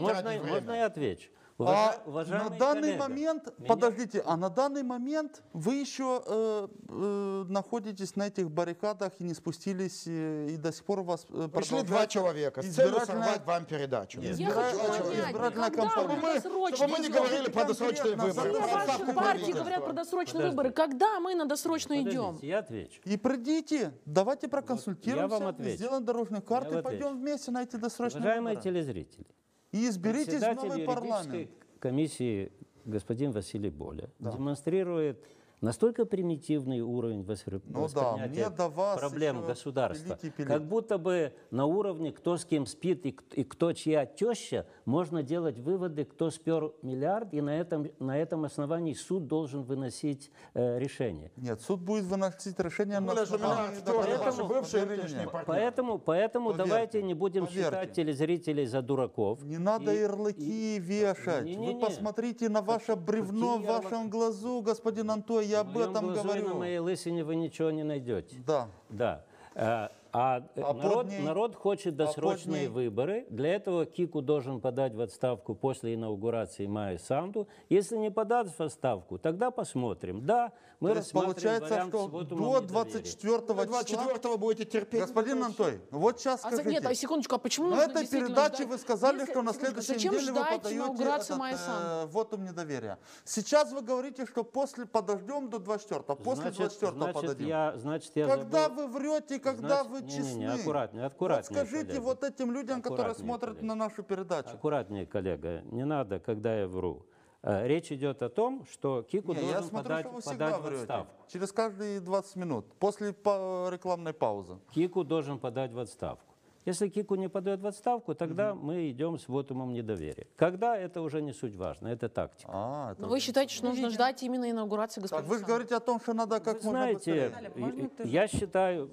можно я отвечу? А Уважа- на уважаемый данный коллега, момент, меня- подождите, а на данный момент вы еще э, э, находитесь на этих баррикадах и не спустились, э, и до сих пор у вас э, Пришли два человека с целью избирательная- сорвать вам передачу. Я Избира- хочу понять, избирательная когда кампания. Чтобы мы, досрочно чтобы мы не идем? говорили про досрочные выборы. Все ваши партии говорят про досрочные Подожди. выборы. Когда мы на досрочно идем? Подождите, я отвечу. И придите, давайте проконсультируемся, я вам отвечу. сделаем дорожную карту Я и пойдем отвечу. вместе на эти досрочные Уважаемые выборы. телезрители, И председатель новый парламент. комиссии господин Василий Боля демонстрирует настолько примитивный уровень воспри- Ну да, до проблем государства. и. Как будто бы на уровне кто с кем спит и, и кто чья теща, можно делать выводы, кто спер миллиард, и на этом, на этом основании суд должен выносить э, решение. Нет, суд будет выносить решение на Более же основании бывшие и нынешние партнеры. Поэтому, поэтому Поверьте, давайте не будем поверьте. считать телезрителей за дураков. Не надо И- ярлыки вешать. Не-не-не. Вы посмотрите на ваше бревно в вашем глазу, господин Антой, я об этом и на говорю. моей лысине вы ничего не найдете. Да. Да. Э, А, э, А народ, ней- народ хочет под досрочные ней- выборы. Для этого Кику должен подать в отставку после инаугурации Майи Санду. Если не подаст в отставку, тогда посмотрим. Да, мы То есть рассматриваем получается, что до недоверия. 24 Вы числа... 24 будете терпеть. Господин Антой, вот сейчас А скажите. нет, а секундочку, а почему На нужно этой передаче ждать? вы сказали, Если- что на следующей неделе вы ждать подаете инаугурацию этот, э, вотум недоверия. Сейчас вы говорите, что после подождем до 24 после Значит, 24 значит, подадим. я, значит, я Когда забыл- вы врете, когда Значит, вы честны. аккуратнее, Вот аккуратнее, скажите коллега. вот этим людям, которые Аккуратнее, смотрят коллега. на нашу передачу. Аккуратнее, коллега, не надо, когда я вру. Э, Речь идет о том, что Кику Не, должен я смотрю, подать, что вы подать в отставку. Через каждые 20 минут, после рекламной паузы. Кику должен подать в отставку. Если Кику не подает в отставку, тогда мы идем с вотумом недоверия. Когда, это уже не суть важно, это тактика. А, это... Вы считаете, что нужно ждать именно инаугурации Так, господина вы же говорите о том, что надо как Вы можно знаете, быстрее. и- тоже? я считаю,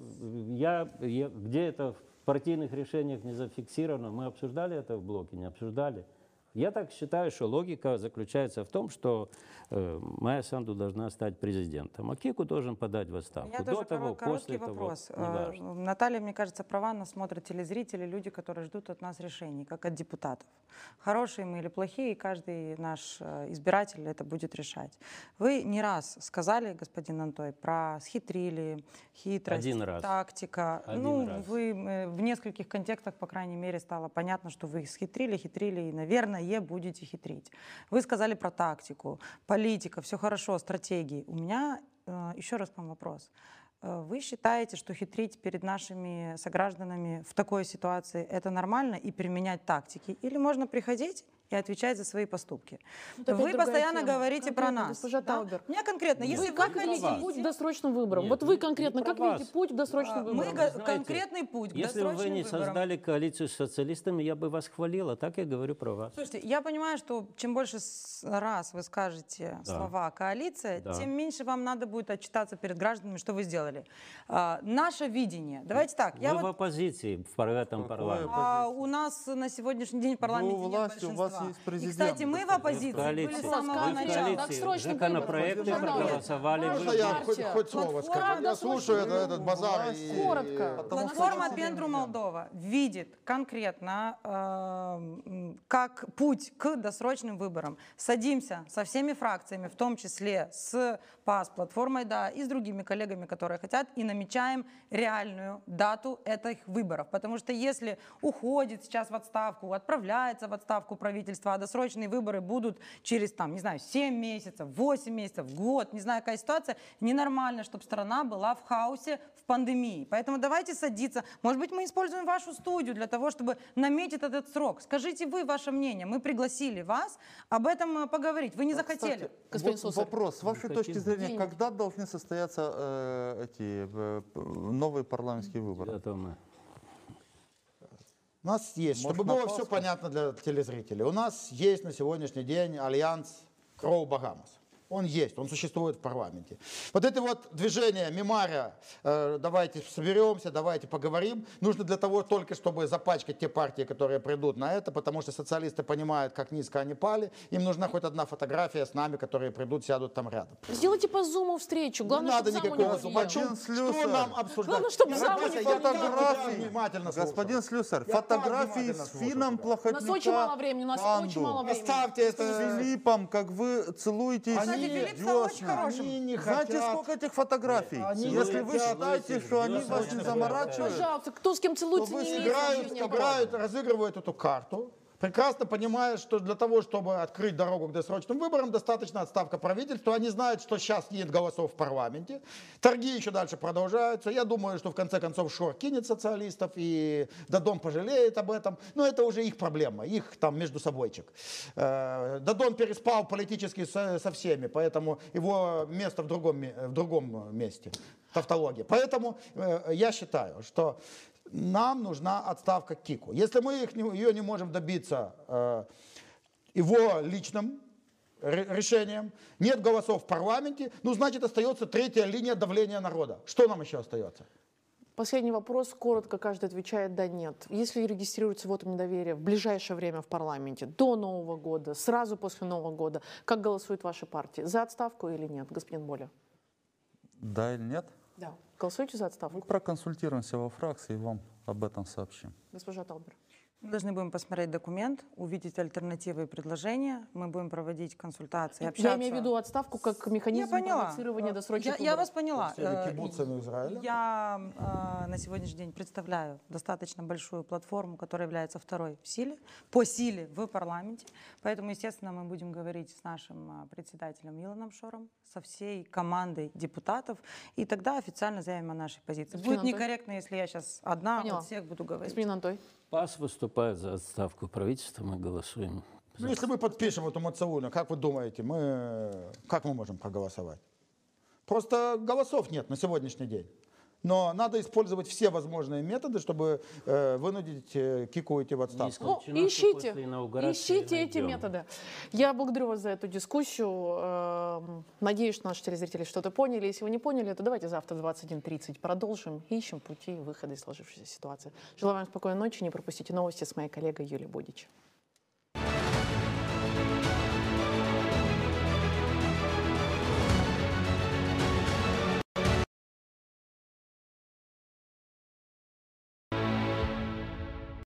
я, я- где это в партийных решениях не зафиксировано, мы обсуждали это в блоке, не обсуждали. Я так считаю, что логика заключается в том, что э, Майя Санду должна стать президентом, а Кику должен подать в отставку. меня До тоже того, коро- короткий после того, вопрос. Э, неважно. Наталья, мне кажется, права нас смотрят телезрители, люди, которые ждут от нас решений, как от депутатов. Хорошие мы или плохие, каждый наш э, избиратель это будет решать. Вы не раз сказали, господин Антой, про схитрили, хитрость, Один раз. тактика. Один ну, раз. вы э, в нескольких контекстах, по крайней мере, стало понятно, что вы схитрили, хитрили и, наверное, будете хитрить. Вы сказали про тактику, политика, все хорошо, стратегии. У меня э, еще раз к вам вопрос. Э, Вы считаете, что хитрить перед нашими согражданами в такой ситуации это нормально и применять тактики? Или можно приходить и отвечать за свои поступки? Опять вы постоянно тема. говорите про Конкретно, нас. госпожа да? Таубер. У меня конкретно, Вы если вы, как видите путь к досрочным выборам? Нет, вот вы не конкретно, про как вас. видите путь к досрочным А, мы выборам? го- Знаете, конкретный путь к Если бы вы не выборам. создали коалицию с социалистами, я бы вас хвалил, а так я говорю про вас. Слушайте, я понимаю, что чем больше раз вы скажете Да. слова «коалиция», Да. тем меньше вам надо будет отчитаться перед гражданами, что вы сделали. А, наше видение. Давайте так. Я вы в вот, оппозиции в этом парламенте. а, у нас на сегодняшний день в парламенте Вы у нет у вас есть И, кстати, мы в оппозиции были с самого начала. Законопроекты проголосовали. Можно я хоть, партия. хоть слово Платформа скажу? Я слушаю это- выборов. этот базар. и- Коротко. Платформа Пендру Молдова видит конкретно, э, как путь к досрочным выборам. Садимся со всеми фракциями, в том числе с ПАС, платформой «Да» и с другими коллегами, которые хотят, и намечаем реальную дату этих выборов. Потому что если уходит сейчас в отставку, отправляется в отставку правительство, а досрочные выборы будут через, там, не знаю, 7 месяцев, 8 месяцев, год, не знаю, какая ситуация, ненормально, чтобы страна была в хаосе, в пандемии. Поэтому давайте садиться. Может быть, мы используем вашу студию для того, чтобы наметить этот срок. Скажите вы ваше мнение. Мы пригласили вас об этом э, поговорить. Вы не захотели. Господин Вот вопрос. С вашей точки зрения, Денег. когда должны состояться э, эти э, новые парламентские выборы? Это мы. У нас есть, Может, чтобы было все понятно для телезрителей, у нас есть на сегодняшний день альянс Кроу Багамас. Он есть, он существует в парламенте. Вот это вот движение Мемаря, э, давайте соберемся, давайте поговорим, нужно для того только, чтобы запачкать те партии, которые придут на это, потому что социалисты понимают, как низко они пали, им нужна хоть одна фотография с нами, которые придут, сядут там рядом. Сделайте по зуму встречу. Главное, не надо чтобы никакого зума. Что нам обсуждать? Главное, чтобы просто- не Фотографии. внимательно. Господин Слюсар, фотографии с Фином тебя. У нас очень мало времени, у нас очень Панду. мало времени. Оставьте это. С Филиппом, как вы целуетесь. Кстати, Филипп стал очень хорошим. Они не Знаете, хотят. сколько этих фотографий? Они Если вы считаете, что они вас не заморачивают, Пожалуйста, кто с кем целуется, вы не имеет играют, играют, разыгрывают эту карту, прекрасно понимая, что для того, чтобы открыть дорогу к досрочным выборам, достаточно отставка правительства. Они знают, что сейчас нет голосов в парламенте. Торги еще дальше продолжаются. Я думаю, что в конце концов Шор кинет социалистов, и Дадон пожалеет об этом. Но это уже их проблема, их там между собойчик. Э, Дадон переспал политически со, всеми, поэтому его место в другом, в другом месте. Тавтология. Поэтому э, я считаю, что нам нужна отставка Кику. Если мы их не- ее не можем добиться э, его личным ре- решением, нет голосов в парламенте, ну, значит, остается третья линия давления народа. Что нам еще остается? Последний вопрос, коротко каждый отвечает «да», «нет». Если регистрируется вот недоверие в ближайшее время в парламенте, до Нового года, сразу после Нового года, как голосует ваша партия? За отставку или нет, господин Боля? да или нет? Да. Голосуете за Мы отставку? проконсультируемся во фракции и вам об этом сообщим. Госпожа Талбер. Мы должны будем посмотреть документ, увидеть альтернативы и предложения. Мы будем проводить консультации, общаться. Я имею в виду отставку как механизм Я поняла. провоцирования Э, досрочных я, я вас поняла. Э? Я э, на сегодняшний день представляю достаточно большую платформу, которая является второй в силе, по силе в парламенте. Поэтому, естественно, мы будем говорить с нашим э, председателем Илоном Шором, со всей командой депутатов, и тогда официально заявим о нашей позиции. Господин Будет некорректно, если я сейчас одна Поняла. от всех буду говорить. Господин Антой. ПАС выступает за отставку правительства, мы голосуем. Ну, если мы подпишем эту Мацауну, как вы думаете, мы, как мы можем проголосовать? Просто голосов нет на сегодняшний день. Но надо использовать все возможные методы, чтобы э, вынудить э, Кику уйти в отставку. Ну, ищите, ищите эти методы. Я благодарю вас за эту дискуссию. Эм, надеюсь, наши телезрители что-то поняли. Если вы не поняли, то давайте завтра в 21.30 продолжим. Ищем пути выхода из сложившейся ситуации. Желаю вам спокойной ночи. Не пропустите новости с моей коллегой Юлией Бодич.